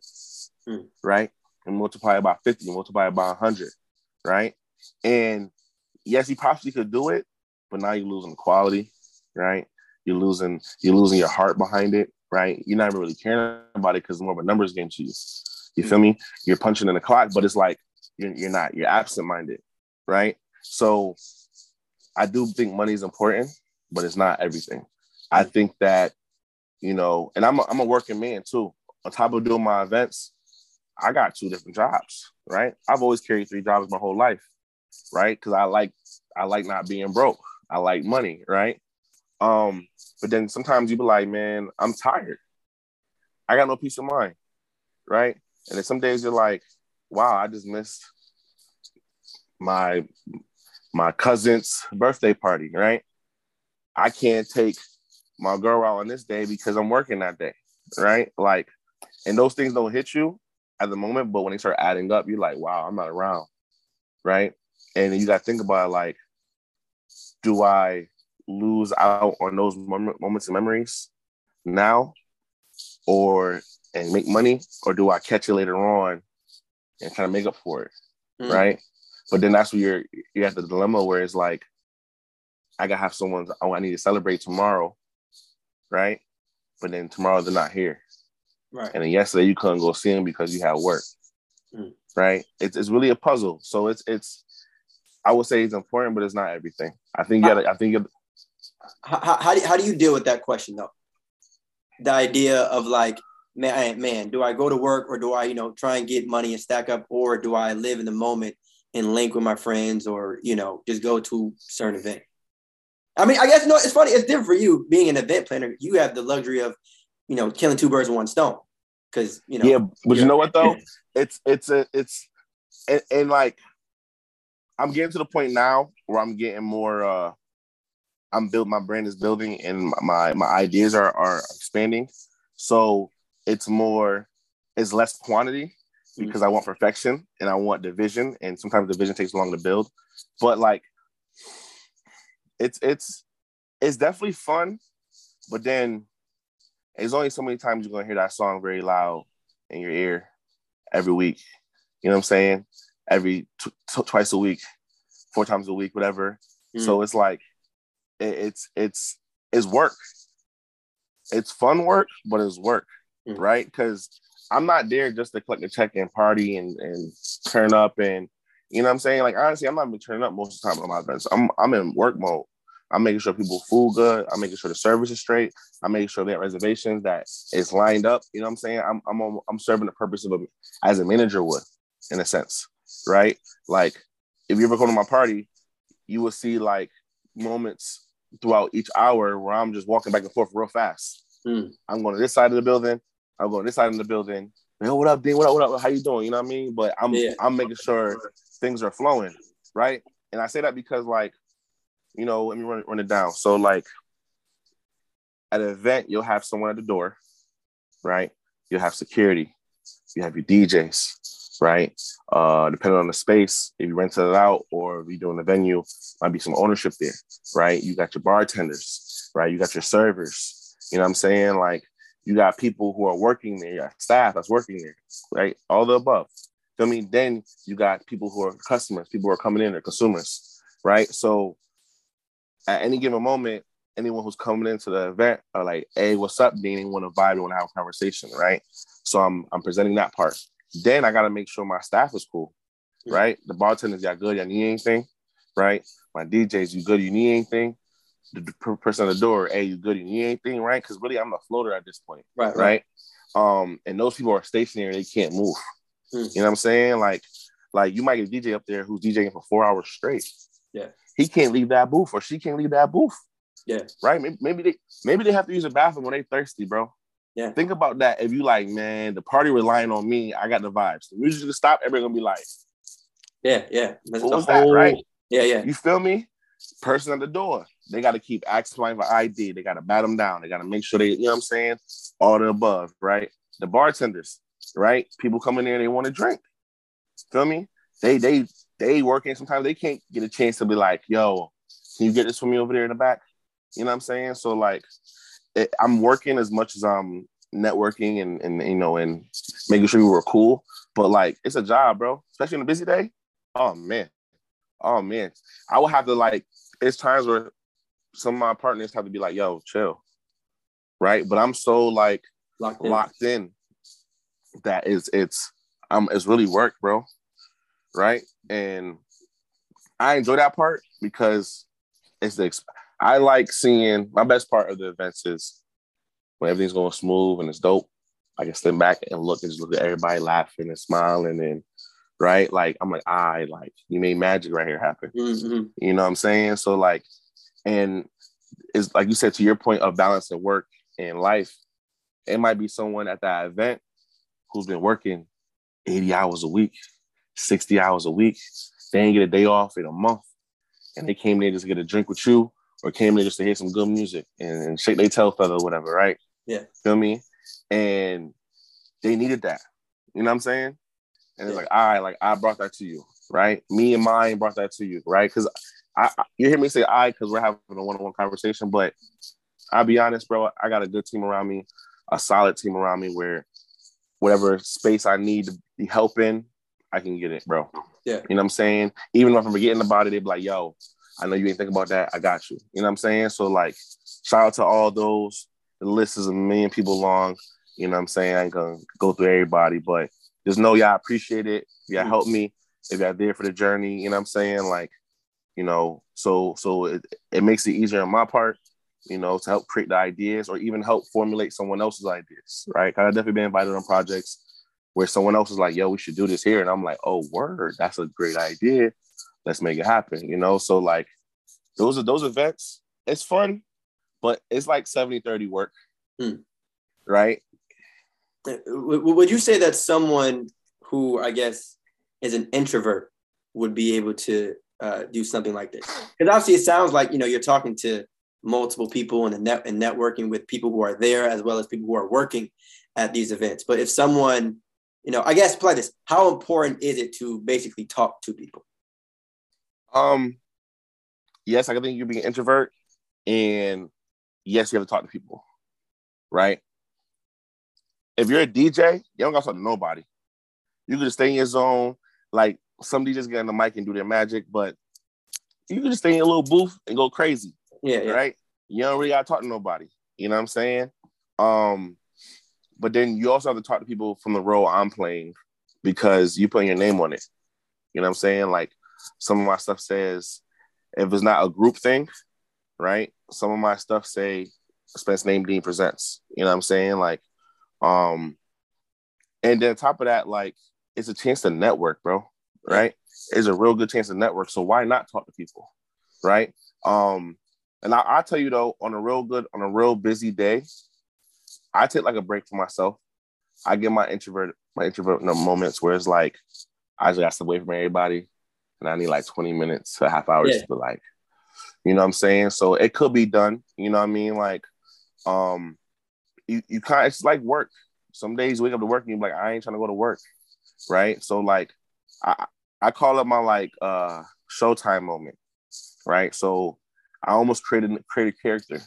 S2: mm. right? And multiply it by 50, multiply it by 100, right? And yes, you possibly could do it, but now you're losing quality, right? You're losing, you're losing your heart behind it, right? You're not really caring about it because it's more of a numbers game to you. You feel me? You're punching in the clock, but it's like you're, you're not. You're absent minded, right? So I do think money is important, but it's not everything. I think that you know, and I'm a, I'm a working man too. On top of doing my events, I got two different jobs, right? I've always carried three jobs my whole life, right? Because I like I like not being broke. I like money, right? Um, but then sometimes you be like, man, I'm tired. I got no peace of mind, right? And then some days you're like, wow, I just missed my my cousin's birthday party, right? I can't take my girl out on this day because I'm working that day, right? Like, and those things don't hit you at the moment, but when they start adding up, you're like, wow, I'm not around, right? And you got to think about like, do I lose out on those moments and memories now, or and make money, or do I catch it later on and kind of make up for it, mm. right? But then that's where you're you have the dilemma where it's like, I gotta have someone oh, I need to celebrate tomorrow, right? But then tomorrow they're not here, right? And then yesterday you couldn't go see them because you had work, mm. right? It's it's really a puzzle. So it's it's I would say it's important, but it's not everything. I think you gotta, I think.
S1: How, how, how, do, how do you deal with that question though? The idea of like man, man, do I go to work or do I, you know, try and get money and stack up, or do I live in the moment and link with my friends, or you know, just go to certain event? I mean, I guess you know, it's funny. It's different for you being an event planner. You have the luxury of, you know, killing two birds with one stone, because you know.
S2: Yeah, but you know what though? it's it's a it's and, and like I'm getting to the point now where I'm getting more. uh I'm built. My brand is building, and my my ideas are are expanding. So it's more it's less quantity because mm-hmm. I want perfection and I want division, and sometimes division takes long to build. But like, it's it's it's definitely fun, but then there's only so many times you're gonna hear that song very loud in your ear every week. You know what I'm saying? Every t- t- twice a week, four times a week, whatever. Mm. So it's like it, it's it's it's work. It's fun work, but it's work mm-hmm. right? Because I'm not there just to collect a check and party and, and turn up and you know what I'm saying? Like honestly, I'm not even turning up most of the time on my events. I'm I'm in work mode. I'm making sure people food good. I'm making sure the service is straight. I'm making sure they have reservations it's lined up. You know what I'm saying? I'm I'm I'm serving the purpose of a as a manager would, in a sense, right? Like if you ever go to my party, you will see like moments throughout each hour where I'm just walking back and forth real fast. Mm. I'm going to this side of the building. I'm going to this side of the building. Yo, what up, Dean? What up? What up? How you doing? You know what I mean? But I'm yeah. I'm making sure things are flowing, right? and I say that because like, you know, let me run, run it down. So like at an event, you'll have someone at the door, right? You'll have security, you have your DJs, right? Uh, depending on the space, if you rent it out or if you're doing a venue, might be some ownership there, right? You got your bartenders, right? You got your servers. You know what I'm saying? Like you got people who are working there, you got staff that's working there, right? All the above. I mean, then you got people who are customers, people who are coming in, or consumers, right? So at any given moment, anyone who's coming into the event are like, hey, what's up, Dean? want to vibe, want to have a conversation, right? So I'm I'm presenting that part. Then I gotta make sure my staff is cool, right? The bartenders, y'all good, y'all need anything, right? My DJs, you good, you need anything? The person at the door, hey, you good, you need anything, right? Because really I'm a floater at this point, right, right? Um, and those people are stationary, they can't move. Mm. You know what I'm saying? Like, like you might get a DJ up there who's DJing for four hours straight.
S1: Yeah.
S2: He can't leave that booth or she can't leave that booth.
S1: Yeah.
S2: Right? Maybe, maybe they maybe they have to use a bathroom when they thirsty, bro.
S1: Yeah.
S2: Think about that. If you like, man, the party relying on me, I got the vibes. The music to stop, everybody gonna be like,
S1: Yeah, yeah.
S2: That's what was whole... that, right?
S1: Yeah, yeah.
S2: You feel me? Person at the door. They got to keep asking for ID. They got to bat them down. They got to make sure they, you know what I'm saying? All the above, right? The bartenders, right? People come in there, they want to drink. Feel me? They they they working. Sometimes they can't get a chance to be like, yo, can you get this for me over there in the back? You know what I'm saying? So like, it, I'm working as much as I'm networking and and you know and making sure we were cool. But like, it's a job, bro. Especially on a busy day. Oh man, oh man. I would have to like. It's times where some of my partners have to be like, yo, chill, right? But I'm so like
S1: locked in,
S2: locked in that is it's um it's really work, bro. Right. And I enjoy that part because it's the I like seeing my best part of the events is when everything's going smooth and it's dope. I can stand back and look and just look at everybody laughing and smiling and right. Like I'm like, I like you made magic right here happen.
S1: Mm-hmm.
S2: You know what I'm saying? So like, and it's like you said to your point of balancing work and life. It might be someone at that event who's been working 80 hours a week, 60 hours a week. They ain't get a day off in a month. And they came there just to get a drink with you or came there just to hear some good music and, and shake their tail feather or whatever, right?
S1: Yeah.
S2: Feel me? And they needed that. You know what I'm saying? And it's like, I like I brought that to you, right? Me and mine brought that to you, right? Because I, I, you hear me say I because we're having a one-on-one conversation, but I'll be honest, bro. I got a good team around me, a solid team around me where whatever space I need to be helping, I can get it, bro.
S1: Yeah.
S2: You know what I'm saying? Even if I'm forgetting about it, they'd be like, yo, I know you ain't thinking about that. I got you. You know what I'm saying? So like shout out to all those. The list is a million people long. You know what I'm saying? I ain't gonna go through everybody, but just know y'all appreciate it. Y'all help me. If y'all there for the journey, you know what I'm saying? Like, you know, so so it, it makes it easier on my part you know, to help create the ideas or even help formulate someone else's ideas, right? I've definitely been invited on projects where someone else is like, yo, we should do this here. And I'm like, oh, word, that's a great idea. Let's make it happen, you know? So, like, those are those events, it's fun, but it's like 70 30 work,
S1: hmm.
S2: right?
S1: Would you say that someone who, I guess, is an introvert would be able to uh, do something like this? Because obviously, it sounds like, you know, you're talking to multiple people and, net, and networking with people who are there as well as people who are working at these events. But if someone, you know, I guess play this, how important is it to basically talk to people?
S2: Um, yes, I think you be an introvert, and yes, you have to talk to people, right? If you're a DJ, you don't got to talk to nobody. You can just stay in your zone. Like some DJs get on the mic and do their magic, but you can just stay in your little booth and go crazy.
S1: Yeah, yeah.
S2: Right? You don't really gotta talk to nobody. You know what I'm saying? Um, but then you also have to talk to people from the role I'm playing because you put your name on it. You know what I'm saying? Like some of my stuff says if it's not a group thing, right? Some of my stuff say Spence Name Dean presents. You know what I'm saying? Like, um, and then top of that, like it's a chance to network, bro. Right? It's a real good chance to network. So why not talk to people? Right? Um, and I, I tell you though, on a real good, on a real busy day, I take like a break for myself. I get my introvert, my introvert moments where it's like I just got to away from everybody. and I need like 20 minutes to half hours yeah. to like, you know what I'm saying? So it could be done. You know what I mean? Like, um, you, you kind of, it's like work. Some days you wake up to work and you're like, I ain't trying to go to work. Right. So like, I, I call it my like, uh, showtime moment. Right. So I almost created, created character.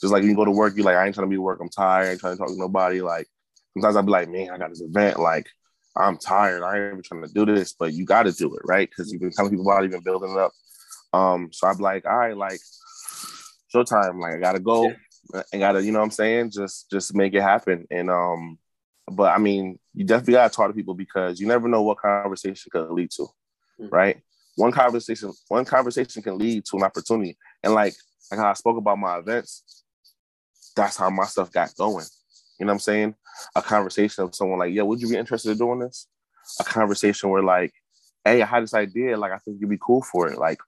S2: Just like you go to work, you're like, I ain't trying to be work. I'm tired. I ain't trying to talk to nobody. Like sometimes I'll be like, man, I got this event. Like I'm tired. I ain't even trying to do this, but you got to do it, right? Because you've been telling people about it, you've been building it up. Um, so I'm like, all right, like showtime. Like I gotta go. Yeah. I gotta, you know what I'm saying? Just just make it happen. And um, but I mean, you definitely gotta talk to people because you never know what conversation could lead to, mm-hmm. right? One conversation, one conversation can lead to an opportunity. And like like how I spoke about my events, that's how my stuff got going. You know what I'm saying? A conversation of someone like, yeah, would you be interested in doing this? A conversation where like, hey, I had this idea, like I think you'd be cool for it. Like,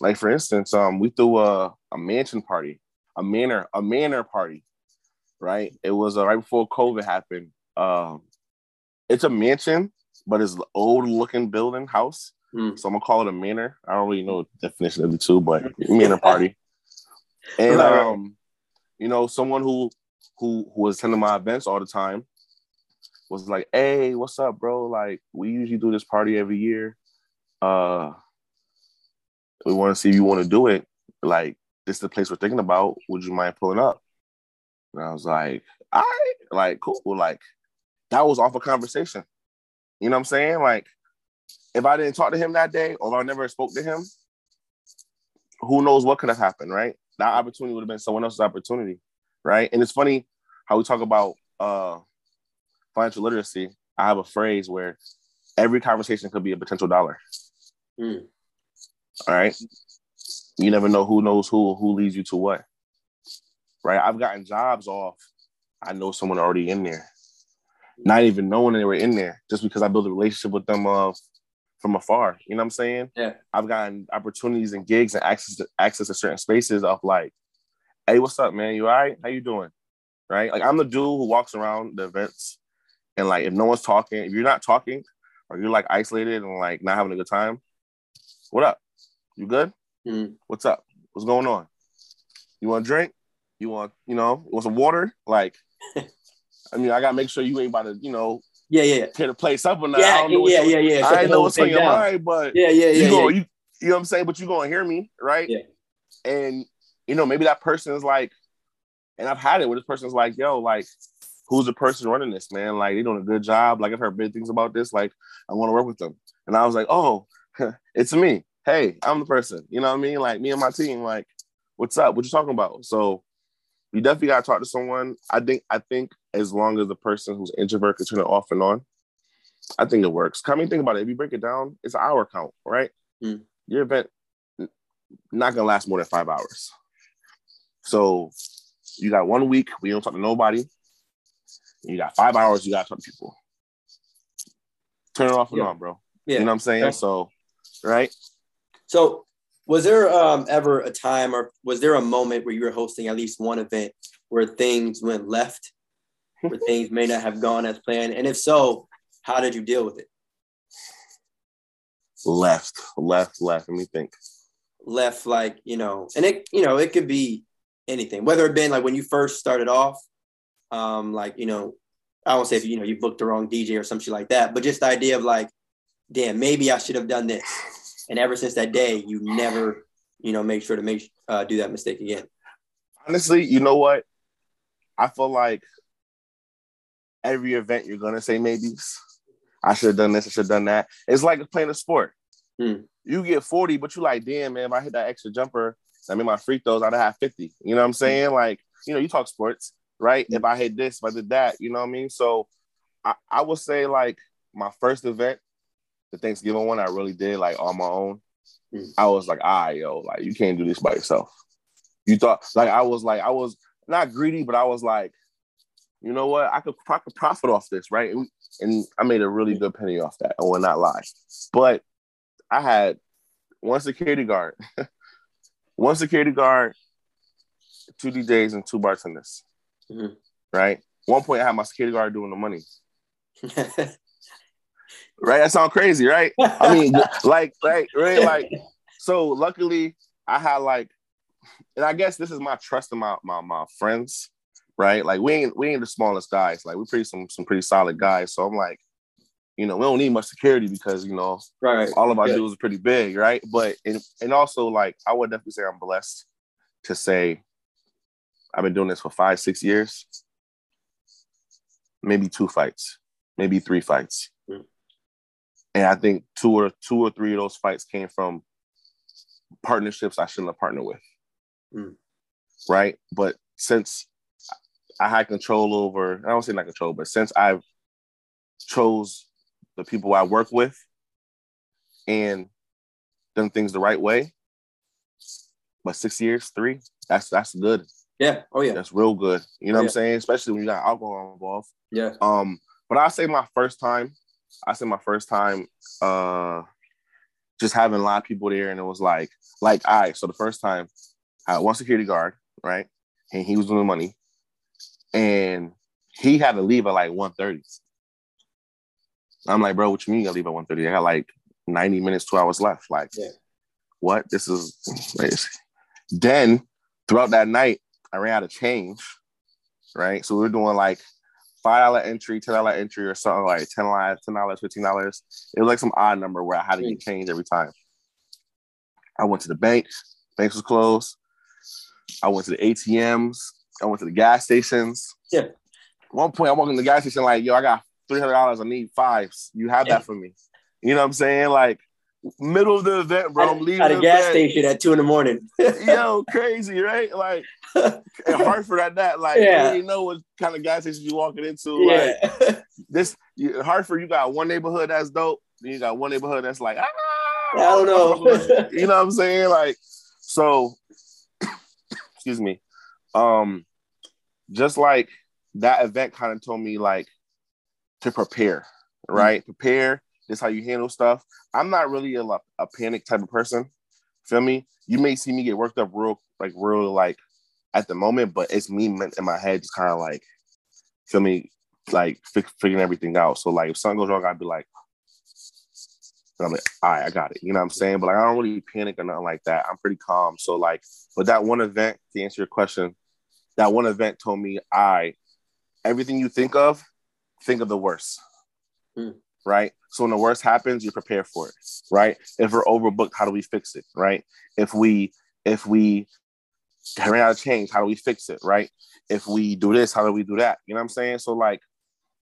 S2: like for instance, um, we threw a, a mansion party, a manor, a manor party, right? It was uh, right before COVID happened. Um, it's a mansion, but it's an old looking building house. Mm. So I'm gonna call it a manor. I don't really know the definition of the two, but manor party. And um, you know, someone who who who was attending my events all the time was like, "Hey, what's up, bro? Like, we usually do this party every year. Uh, we want to see if you want to do it. Like, this is the place we're thinking about. Would you mind pulling up?" And I was like, "All right, like, cool. Like, that was off a conversation. You know what I'm saying? Like, if I didn't talk to him that day, or I never spoke to him, who knows what could have happened, right? That opportunity would have been someone else's opportunity, right? And it's funny how we talk about uh, financial literacy. I have a phrase where every conversation could be a potential dollar. Mm. All right. You never know who knows who, who leads you to what. Right. I've gotten jobs off. I know someone already in there, not even knowing they were in there, just because I built a relationship with them uh, from afar. You know what I'm saying?
S1: Yeah.
S2: I've gotten opportunities and gigs and access to access to certain spaces of like, hey, what's up, man? You all right? How you doing? Right? Like I'm the dude who walks around the events and like if no one's talking, if you're not talking or you're like isolated and like not having a good time, what up? You good? Mm-hmm. What's up? What's going on? You want a drink? You want, you know, want some water? Like, I mean, I gotta make sure you ain't about to, you know,
S1: yeah, yeah.
S2: Tear the place up or not.
S1: Yeah, yeah, yeah, yeah.
S2: I know what's on your mind, but
S1: yeah, yeah, yeah.
S2: You,
S1: go,
S2: yeah. you, you know what I'm saying? But you gonna hear me, right?
S1: Yeah.
S2: And you know, maybe that person is like, and I've had it where this person's like, yo, like, who's the person running this, man? Like, they doing a good job. Like, I've heard big things about this. Like, I want to work with them. And I was like, oh, it's me. Hey, I'm the person. You know what I mean? Like, me and my team. Like, what's up? What you talking about? So, you definitely gotta talk to someone. I think. I think as long as the person who's introvert can turn it off and on, I think it works. Come and think about it. If you break it down, it's an hour count, right? Mm. Your event not gonna last more than five hours. So you got one week we don't talk to nobody. You got five hours, you gotta talk to people. Turn it off and yeah. on, bro. Yeah. You know what I'm saying? So, right?
S1: So was there um, ever a time or was there a moment where you were hosting at least one event where things went left, where things may not have gone as planned? And if so, how did you deal with it?
S2: Left, left, left. Let me think.
S1: Left, like you know, and it you know it could be anything. Whether it been like when you first started off, um, like you know, I won't say if you know you booked the wrong DJ or some shit like that, but just the idea of like, damn, maybe I should have done this. And ever since that day, you never, you know, make sure to make uh, do that mistake again.
S2: Honestly, you know what? I feel like every event you're gonna say maybes. I should have done this, I should have done that. It's like playing a sport. Hmm. You get 40, but you like, damn, man, if I hit that extra jumper, I mean my free throws, I'd have 50. You know what I'm saying? Like, you know, you talk sports, right? Hmm. If I hit this, if I did that, you know what I mean? So I, I would say like my first event, the Thanksgiving one, I really did like on my own. Hmm. I was like, ah, yo, like you can't do this by yourself. You thought like I was like I was not greedy, but I was like, you know what? I could, I could profit off this, right? And, and I made a really good penny off that. I will not lie. But I had one security guard, one security guard, two DJs, and two bartenders. Mm-hmm. Right. One point, I had my security guard doing the money. right? That sounds crazy, right? I mean, like, like, right, like. So luckily, I had like, and I guess this is my trust in my my my friends, right? Like we ain't we ain't the smallest guys. Like we're pretty some some pretty solid guys. So I'm like, you know, we don't need much security because you know,
S1: right?
S2: All of our yeah. dudes are pretty big, right? But and and also like I would definitely say I'm blessed to say I've been doing this for five six years, maybe two fights, maybe three fights. And I think two or two or three of those fights came from partnerships I shouldn't have partnered with. Mm. Right. But since I had control over, I don't say not control, but since I've chose the people I work with and done things the right way, but six years, three, that's that's good.
S1: Yeah. Oh yeah.
S2: That's real good. You know oh, what I'm saying? Especially when you got alcohol involved.
S1: Yeah.
S2: Um, but I say my first time, I said my first time uh just having a lot of people there, and it was like, like I. So the first time, I had one security guard, right, and he was doing the money, and he had to leave at like 1.30. I'm like, bro, what you mean you gotta leave at 1.30? I got like 90 minutes, two hours left. Like, yeah. what? This is crazy. then throughout that night, I ran out of change. Right. So we were doing like five dollar entry, ten dollar entry, or something like ten dollars, ten dollars, fifteen dollars. It was like some odd number where I had to get change every time. I went to the bank. Banks was closed. I went to the ATMs. I went to the gas stations.
S1: Yeah.
S2: At one point, I walked in the gas station like, "Yo, I got three hundred dollars. I need fives. You have that for me." You know what I'm saying? Like, middle of the event, bro. I'm leaving
S1: at a gas station at two in the morning.
S2: Yo, crazy, right? Like in Hartford at that, like yeah. you know what kind of gas station you walking into. Yeah. Like this Hartford, you got one neighborhood that's dope. Then you got one neighborhood that's like, ah,
S1: I don't know.
S2: you know what I'm saying? Like, so excuse me. Um, just like that event kind of told me like to prepare, right? Mm-hmm. Prepare this how you handle stuff. I'm not really a, a panic type of person. Feel me? You may see me get worked up real, like real, like at the moment, but it's me in my head, just kind of like, feel me, like fi- figuring everything out. So like, if something goes wrong, I'd be like, I'm like, all right, I got it. You know what I'm saying? But like, I don't really panic or nothing like that. I'm pretty calm. So like, but that one event, to answer your question, that one event told me, I, everything you think of, think of the worst. Hmm right? So when the worst happens, you prepare for it, right? If we're overbooked, how do we fix it, right? If we if we ran out of change, how do we fix it, right? If we do this, how do we do that? You know what I'm saying? So like,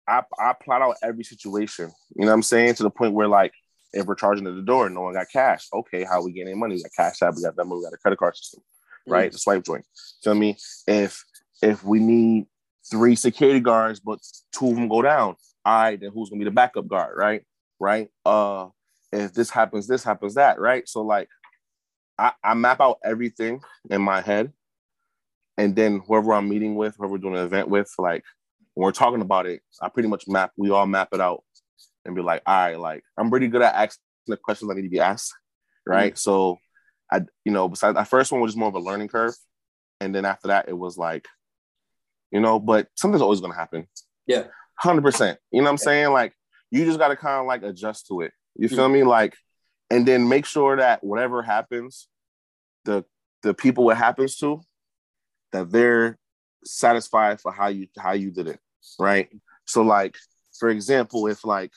S2: I I plot out every situation. You know what I'm saying? To the point where like, if we're charging at the door, no one got cash. Okay, how we getting any money? We got cash app, we got that, we got a credit card system, right? Mm-hmm. The swipe joint. Feel me? If if we need three security guards, but two of them go down, all right, then who's gonna be the backup guard, right? Right. Uh if this happens, this happens, that, right? So like I, I map out everything in my head. And then whoever I'm meeting with, whoever we're doing an event with, like when we're talking about it, I pretty much map, we all map it out and be like, all right, like I'm pretty good at asking the questions I need to be asked. Right. Mm-hmm. So I, you know, besides that first one was just more of a learning curve. And then after that, it was like, you know, but something's always gonna happen.
S1: Yeah
S2: hundred percent. You know what I'm saying? Like you just got to kind of like adjust to it. You feel mm-hmm. me? Like, and then make sure that whatever happens, the the people it happens to, that they're satisfied for how you how you did it, right? So like, for example, if like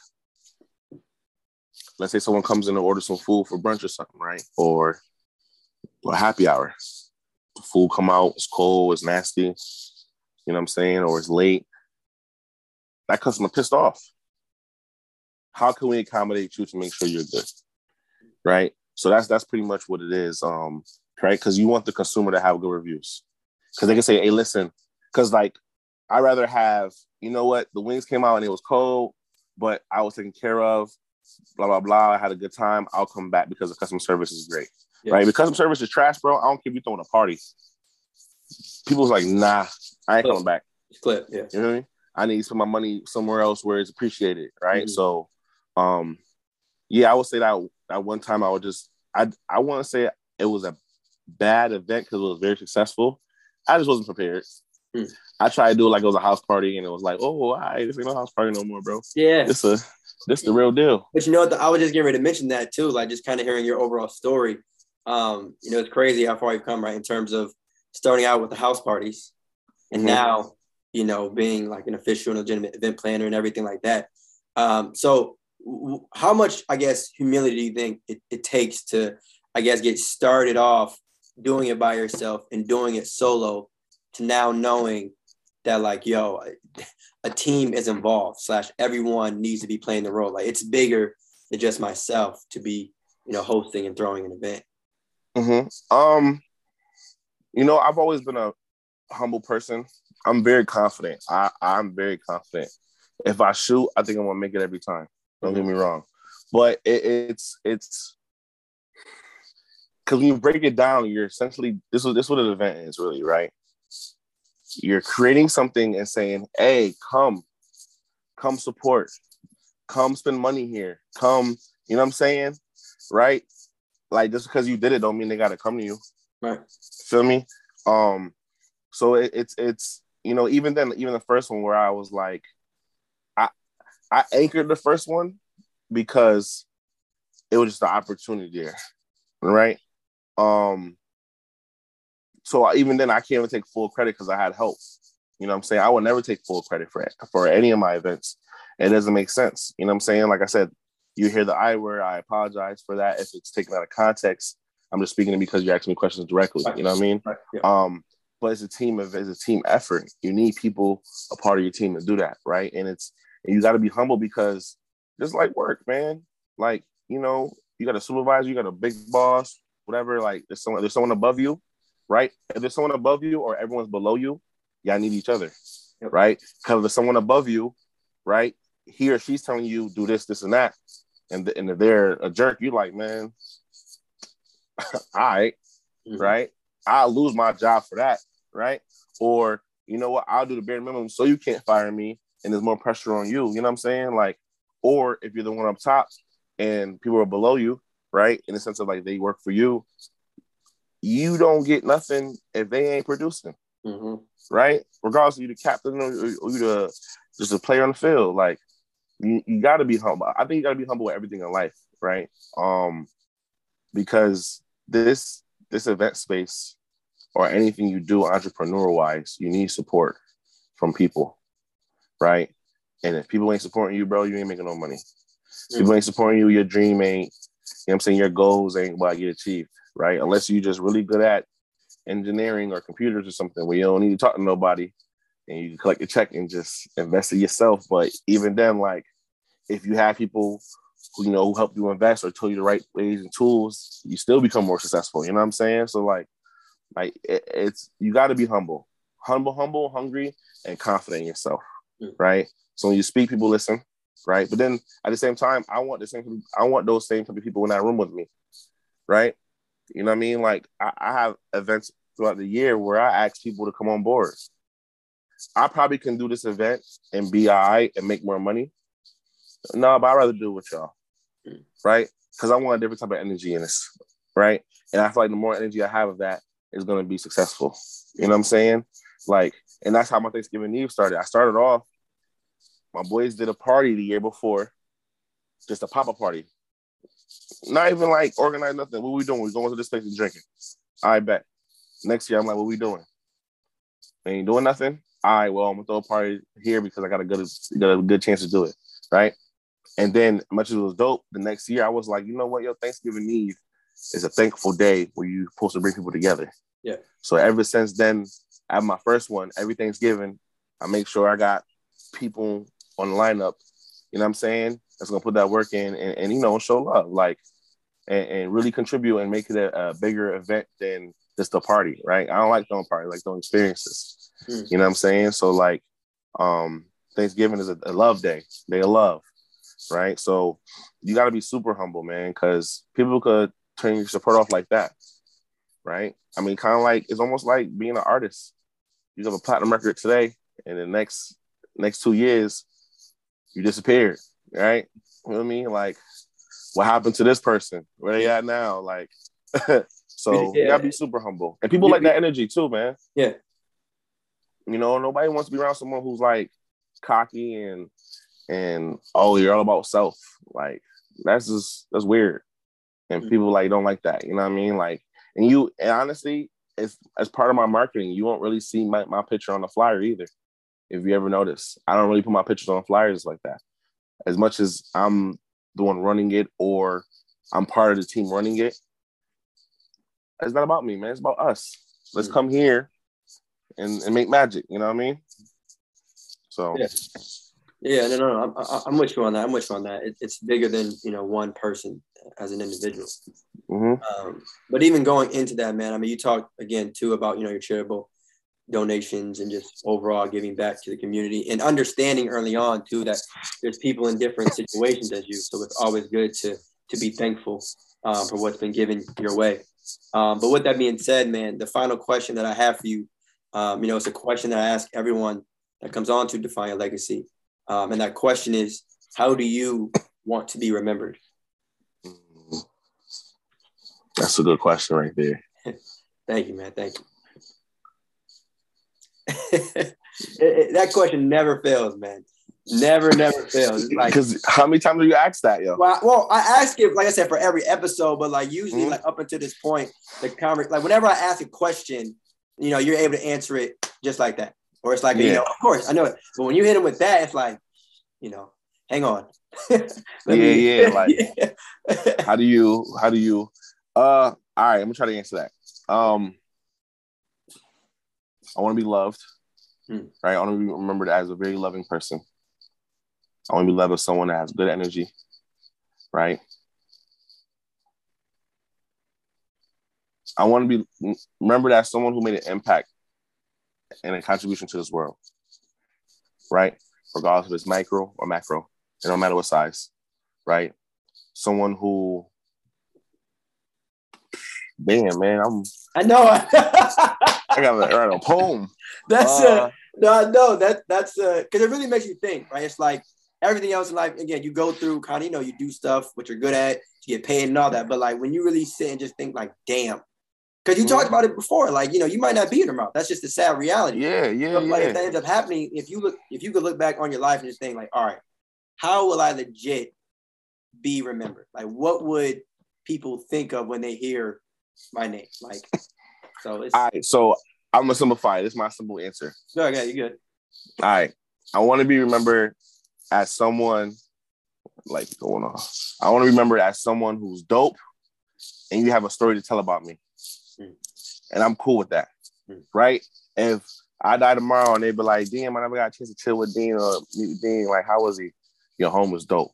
S2: let's say someone comes in to order some food for brunch or something, right? Or a happy hour. The food come out, it's cold, it's nasty, you know what I'm saying, or it's late that customer pissed off. How can we accommodate you to make sure you're good? Right. So that's that's pretty much what it is. Um, right? Because you want the consumer to have good reviews. Because they can say, hey, listen, because like I rather have, you know what, the wings came out and it was cold, but I was taken care of, blah, blah, blah. I had a good time. I'll come back because the customer service is great. Yes. Right. If customer service is trash, bro, I don't care if you're throwing a party. People's like, nah, I ain't coming back.
S1: Clip, yeah.
S2: You know what I mean? I need to put my money somewhere else where it's appreciated, right? Mm-hmm. So, um, yeah, I would say that that one time I would just I I want to say it was a bad event because it was very successful. I just wasn't prepared. Mm. I tried to do it like it was a house party, and it was like, oh, I right, this ain't no house party no more, bro.
S1: Yeah,
S2: it's a this the real deal.
S1: But you know what? I was just getting ready to mention that too. Like just kind of hearing your overall story. Um, you know, it's crazy how far you've come, right? In terms of starting out with the house parties, and mm-hmm. now, you know, being like an official and legitimate event planner and everything like that. Um, so, w- how much, I guess, humility do you think it, it takes to, I guess, get started off doing it by yourself and doing it solo, to now knowing that, like, yo, a team is involved slash everyone needs to be playing the role like it's bigger than just myself to be you know hosting and throwing an event
S2: mm-hmm. um you know i've always been a humble person i'm very confident i i'm very confident if i shoot i think i'm gonna make it every time don't mm-hmm. get me wrong but it, it's it's because when you break it down you're essentially this is this is what an event is really right you're creating something and saying, hey, come, come support, come spend money here, come, you know what I'm saying? Right? Like just because you did it don't mean they gotta come to you.
S1: Right.
S2: Feel me? Um, so it, it's it's you know, even then, even the first one where I was like, I I anchored the first one because it was just the opportunity there. Right. Um, so even then, I can't even take full credit because I had help. You know what I'm saying? I would never take full credit for it, for any of my events. It doesn't make sense. You know what I'm saying? Like I said, you hear the I word, I apologize for that. If it's taken out of context, I'm just speaking because you asked me questions directly. You know what I mean? Right. Yeah. Um, but it's a team of as a team effort. You need people a part of your team to do that, right? And it's and you got to be humble because just like work, man. Like you know, you got a supervisor, you got a big boss, whatever. Like there's someone there's someone above you right? If there's someone above you or everyone's below you, y'all need each other, yep. right? Because if there's someone above you, right, he or she's telling you do this, this, and that, and and if they're a jerk, you like, man, all right, mm-hmm. right? I'll lose my job for that, right? Or you know what, I'll do the bare minimum so you can't fire me, and there's more pressure on you. You know what I'm saying? Like, or if you're the one up top and people are below you, right? In the sense of like they work for you, you don't get nothing if they ain't producing, mm-hmm. right? Regardless of you the captain or, or you the just a player on the field, like you, you got to be humble. I think you got to be humble with everything in life, right? Um, because this this event space or anything you do entrepreneur wise, you need support from people, right? And if people ain't supporting you, bro, you ain't making no money. Mm-hmm. People ain't supporting you, your dream ain't, you know what I'm saying, your goals ain't what you achieve right? Unless you're just really good at engineering or computers or something where you don't need to talk to nobody and you collect a check and just invest it yourself. But even then, like if you have people who you know who help you invest or tell you the right ways and tools, you still become more successful. You know what I'm saying? So like, like it, it's you got to be humble, humble, humble, hungry, and confident in yourself, mm. right? So when you speak, people listen, right? But then at the same time, I want the same. I want those same type of people in that room with me, right? You know what I mean? Like I, I have events throughout the year where I ask people to come on board. I probably can do this event and be all right and make more money. No, but I'd rather do it with y'all. Right? Because I want a different type of energy in this. Right. And I feel like the more energy I have of that is gonna be successful. You know what I'm saying? Like, and that's how my Thanksgiving Eve started. I started off, my boys did a party the year before, just a pop-up party. Not even like organized nothing. What we doing? We going to this place and drinking. I bet. Next year, I'm like, what we doing? ain't doing nothing. All right, well, I'm gonna throw a party here because I got a good got a good chance to do it, right? And then, much as it was dope, the next year I was like, you know what, yo, Thanksgiving Eve is a thankful day where you're supposed to bring people together.
S1: Yeah.
S2: So ever since then, at my first one, every Thanksgiving, I make sure I got people on the lineup. You know what I'm saying? That's gonna put that work in and, and you know show love like and, and really contribute and make it a, a, bigger event than just a party, right? I don't like throwing parties, like throwing experiences. Mm. You know what I'm saying? So like um Thanksgiving is a, a love day, day of love, right? So you got to be super humble, man, because people could turn your support off like that, right? I mean, kind of like it's almost like being an artist. You have a platinum record today, and the next next two years, you disappeared right? You know what I mean? Like, what happened to this person? Where they at now? Like, so yeah. you gotta be super humble. And people like that energy too, man.
S1: Yeah.
S2: You know, nobody wants to be around someone who's like cocky and and oh, you're all about self. Like that's just that's weird. And mm-hmm. people like don't like that. You know what I mean? Like, and you and honestly, it's as part of my marketing, you won't really see my, my picture on the flyer either. If you ever notice, I don't really put my pictures on flyers like that. As much as I'm the one running it or I'm part of the team running it, it's not about me, man. It's about us. Let's mm. come here and, and make magic. You know what I mean? So
S1: yeah, yeah, no, no, no. I'm, I'm with you on that. I'm with you on that. It, it's bigger than you know one person as an individual. Mm-hmm. Um, but even going into that, man, I mean, you talked again too about you know your charitable donations and just overall giving back to the community and understanding early on too that there's people in different situations as you. So it's always good to to be thankful um, for what's been given your way. Um, but with that being said, man, the final question that I have for you, um, you know, it's a question that I ask everyone that comes on to define a legacy. Um, and that question is, how do you want to be remembered?
S2: That's a good question right there.
S1: Thank you, man. Thank you. it, it, that question never fails, man. Never, never fails.
S2: Because like, how many times do you ask that, yo?
S1: Well, well, I ask it, like I said, for every episode, but like usually, mm-hmm. like up until this point, the conver- like whenever I ask a question, you know, you're able to answer it just like that, or it's like, yeah. you know, of course, I know it. But when you hit them with that, it's like, you know, hang on.
S2: yeah, me, yeah. Like, yeah. how do you, how do you, uh, all right, I'm gonna try to answer that. Um, I want to be loved, hmm. right? I want to be remembered as a very loving person. I want to be loved as someone that has good energy, right? I want to be remembered as someone who made an impact and a contribution to this world, right? Regardless if it's micro or macro, it don't matter what size, right? Someone who, damn man, I'm.
S1: I know.
S2: I got to write a poem.
S1: That's uh, uh no, no, that that's uh, because it really makes you think, right? It's like everything else in life, again, you go through kind of, you know, you do stuff what you're good at, you get paid and all that. But like when you really sit and just think like, damn, because you mm-hmm. talked about it before, like you know, you might not be in the mouth. That's just the sad reality.
S2: Yeah, yeah. So,
S1: like
S2: yeah.
S1: if that ends up happening, if you look, if you could look back on your life and just think like, all right, how will I legit be remembered? Like, what would people think of when they hear my name? Like, so it's
S2: all right. So I'm gonna simplify. This is my simple answer.
S1: No, okay, you good.
S2: All right. I want to be remembered as someone like going on. I want to remember as someone who's dope and you have a story to tell about me. Mm. And I'm cool with that. Mm. Right? If I die tomorrow and they be like, damn, I never got a chance to chill with Dean or meet Dean, like, how was he? Your home was dope.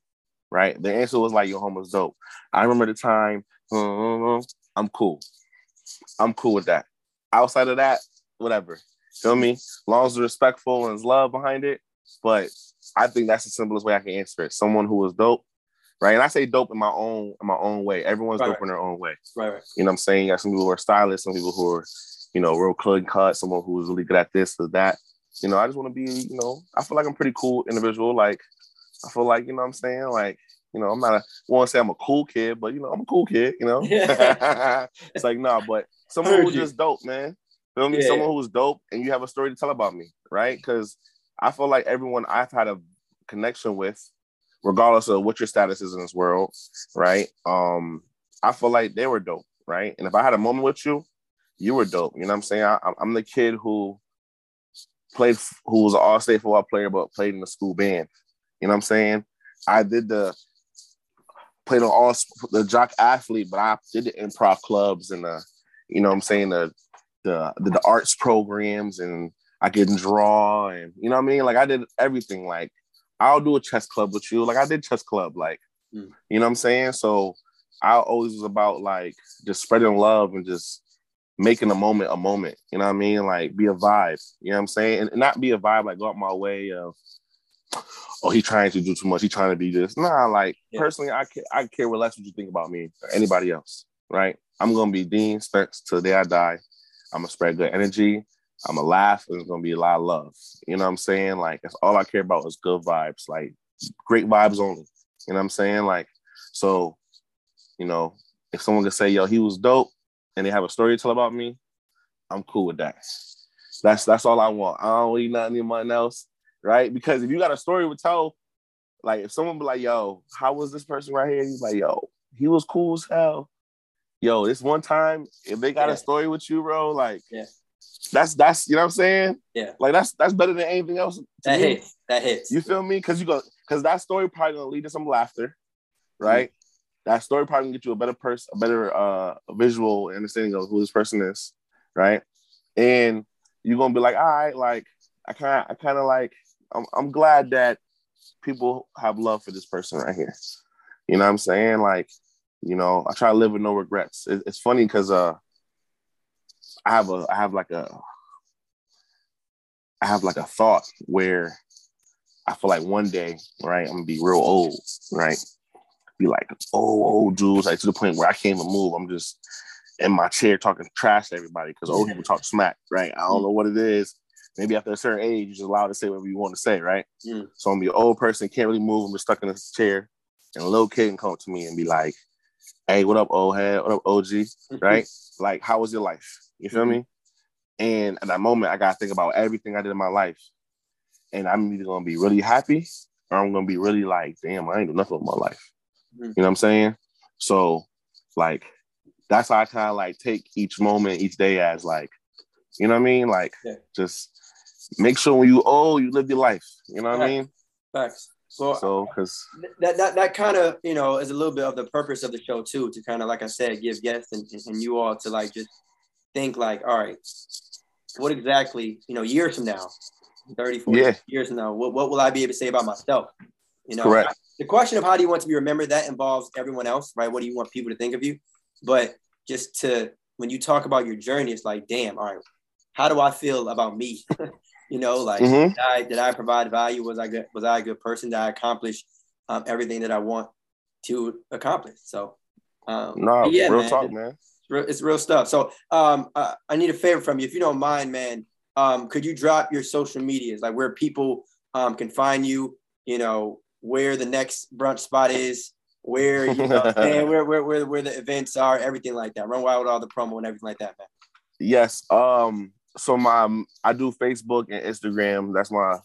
S2: Right? The answer was like, your home was dope. I remember the time, uh, I'm cool. I'm cool with that. Outside of that, whatever. Feel me? As long as respectful and there's love behind it. But I think that's the simplest way I can answer it. Someone who is dope, right? And I say dope in my own in my own way. Everyone's right, dope right. in their own way.
S1: Right, right.
S2: You know what I'm saying? You got some people who are stylists, some people who are, you know, real clean cut, someone who's really good at this or that. You know, I just want to be, you know, I feel like I'm pretty cool individual. Like, I feel like, you know what I'm saying? Like, you know, I'm not a want to say I'm a cool kid, but you know, I'm a cool kid, you know. it's like, no, nah, but someone who's just dope, man. Feel me? Yeah. Someone who's dope and you have a story to tell about me, right? Because I feel like everyone I've had a connection with, regardless of what your status is in this world, right? Um, I feel like they were dope, right? And if I had a moment with you, you were dope. You know what I'm saying? I, am the kid who played, who was an all-state football player, but played in the school band. You know what I'm saying? I did the played on all the jock athlete, but I did the improv clubs and the, you know what I'm saying, the the the, the arts programs and I can draw and you know what I mean? Like I did everything. Like I'll do a chess club with you. Like I did chess club. Like mm. you know what I'm saying? So I always was about like just spreading love and just making a moment a moment. You know what I mean? Like be a vibe. You know what I'm saying? And, not be a vibe like go out my way of oh he trying to do too much. He trying to be this. Nah, like yeah. personally, I care, I care less what you think about me or anybody else. Right? I'm gonna be Dean Spence till the day I die. I'm gonna spread good energy. I'm gonna laugh. There's gonna be a lot of love. You know what I'm saying? Like that's all I care about is good vibes, like great vibes only. You know what I'm saying? Like, so, you know, if someone could say, yo, he was dope and they have a story to tell about me, I'm cool with that. That's that's all I want. I don't need nothing anyone else, right? Because if you got a story to tell, like if someone be like, "Yo, how was this person right here?" He's like, "Yo, he was cool as hell." Yo, this one time, if they got yeah. a story with you, bro, like,
S1: yeah,
S2: that's that's you know what I'm saying?
S1: Yeah,
S2: like that's that's better than anything else.
S1: That me. hits. That hits.
S2: You feel me? Because you go because that story probably gonna lead to some laughter, right? Mm-hmm. That story probably gonna get you a better person, a better uh visual understanding of who this person is, right? And you're gonna be like, all right, like I kind of, I kind of like, I'm, I'm glad that people have love for this person right here. You know what I'm saying? Like, you know, I try to live with no regrets. It, it's funny because uh, I have a, I have like a, I have like a thought where I feel like one day, right, I'm gonna be real old, right? Be like, oh, old dudes, like to the point where I can't even move. I'm just in my chair talking trash to everybody because old people talk smack, right? I don't know what it is. Maybe after a certain age, you're just allowed to say whatever you want to say, right? Mm. So I'm be an old person, can't really move, I'm just stuck in a chair, and a little kid can come to me and be like, "Hey, what up, old head? What up, OG? right? Like, how was your life? You feel mm-hmm. me?" And at that moment, I gotta think about everything I did in my life, and I'm either gonna be really happy or I'm gonna be really like, "Damn, I ain't do nothing with my life." Mm-hmm. You know what I'm saying? So, like, that's how I kind of like take each moment, each day as like, you know what I mean? Like, yeah. just make sure when you old, you live your life. You know what
S1: Facts.
S2: I mean?
S1: Facts. Well,
S2: so because
S1: that that, that kind of you know is a little bit of the purpose of the show too, to kind of like I said, give guests and, and you all to like just think like, all right, what exactly you know years from now, 30, 40 yeah. years from now, what, what will I be able to say about myself? You know,
S2: correct.
S1: The question of how do you want to be remembered that involves everyone else, right? What do you want people to think of you? But just to when you talk about your journey, it's like, damn, all right, how do I feel about me? You know, like mm-hmm. did, I, did I provide value? Was I good? Was I a good person? Did I accomplish um, everything that I want to accomplish? So, um,
S2: no, yeah, real man, talk, man.
S1: It's real, it's real stuff. So, um, uh, I need a favor from you, if you don't mind, man. Um, could you drop your social medias, like where people um, can find you? You know, where the next brunch spot is, where you know, and where, where where where the events are, everything like that. Run wild with all the promo and everything like that, man.
S2: Yes. Um so my I do Facebook and Instagram. That's my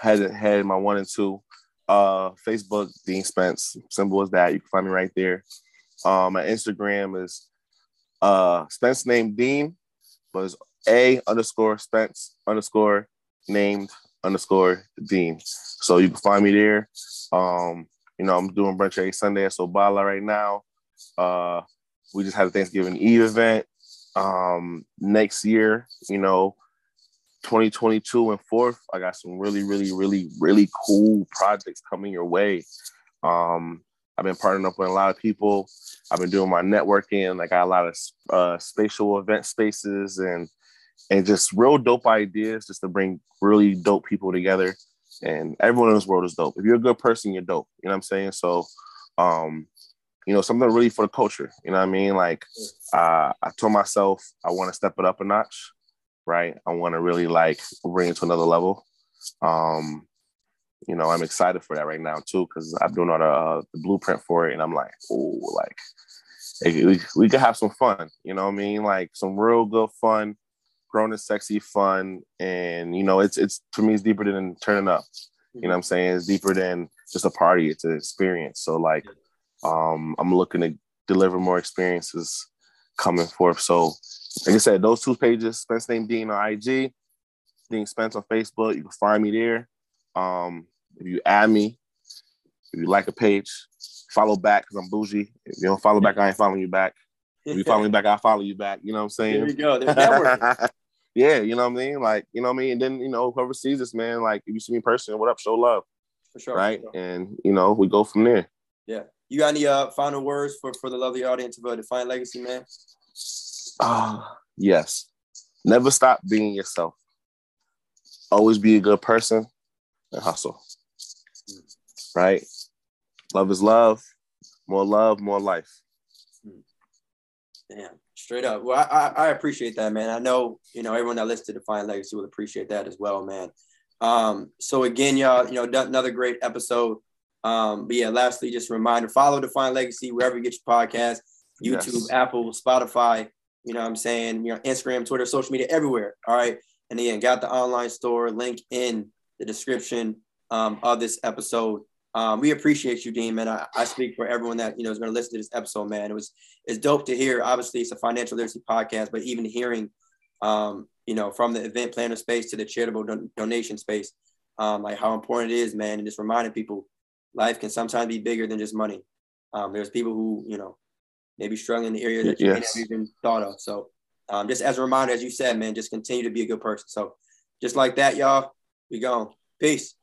S2: head head my one and two. Uh, Facebook Dean Spence, simple as that. You can find me right there. Um, my Instagram is uh Spence named Dean, but it's A underscore Spence underscore named underscore Dean. So you can find me there. Um, you know, I'm doing brunch every Sunday at Sobala right now. Uh, we just had a Thanksgiving Eve event um, next year, you know, 2022 and forth, I got some really, really, really, really cool projects coming your way. Um, I've been partnering up with a lot of people. I've been doing my networking. I got a lot of uh, spatial event spaces and and just real dope ideas just to bring really dope people together. And everyone in this world is dope. If you're a good person, you're dope. You know what I'm saying? So um, you know, something really for the culture. You know what I mean? Like, uh, I told myself I want to step it up a notch, right? I want to really like bring it to another level. Um, you know, I'm excited for that right now too because I'm doing all the, uh, the, blueprint for it, and I'm like, oh, like we we could have some fun. You know what I mean? Like some real good fun, grown and sexy fun, and you know, it's it's for me, it's deeper than turning up. You know what I'm saying? It's deeper than just a party. It's an experience. So like um, I'm looking to deliver more experiences coming forth. So, like I said, those two pages, Spence Name Dean on IG, Dean Spence on Facebook. You can find me there. Um, if you add me, if you like a page, follow back because I'm bougie. If you don't follow back, I ain't following you back. If you follow me back, I'll follow you back. You know what I'm saying?
S1: There you go. There's
S2: yeah, you know what I mean? Like, you know what I mean? And then, you know, whoever sees this, man, like, if you see me in person, what up? Show love.
S1: For sure.
S2: Right?
S1: For sure.
S2: And, you know, we go from there.
S1: Yeah. You got any uh, final words for, for the lovely audience about Define Legacy, man?
S2: Ah, uh, yes. Never stop being yourself. Always be a good person and hustle. Right? Love is love. More love, more life.
S1: Damn, straight up. Well, I, I, appreciate that, man. I know, you know, everyone that listens to Define Legacy will appreciate that as well, man. Um, so again, y'all, you know, another great episode. Um, but yeah, lastly, just a reminder, follow Define Legacy wherever you get your podcast, YouTube, yes. Apple, Spotify, you know what I'm saying, you know, Instagram, Twitter, social media, everywhere. All right. And again, got the online store link in the description um, of this episode. um, we appreciate you, Dean, man. I, I speak for everyone that you know is going to listen to this episode, man. It was it's dope to hear. Obviously, it's a financial literacy podcast, but even hearing, um, you know, from the event planner space to the charitable don- donation space, um, like how important it is, man, and just reminding people, life can sometimes be bigger than just money. Um, there's people who you know maybe struggling in the area that you yes. may even thought of. So, um, just as a reminder, as you said, man, just continue to be a good person. So, just like that, y'all, we go. Peace.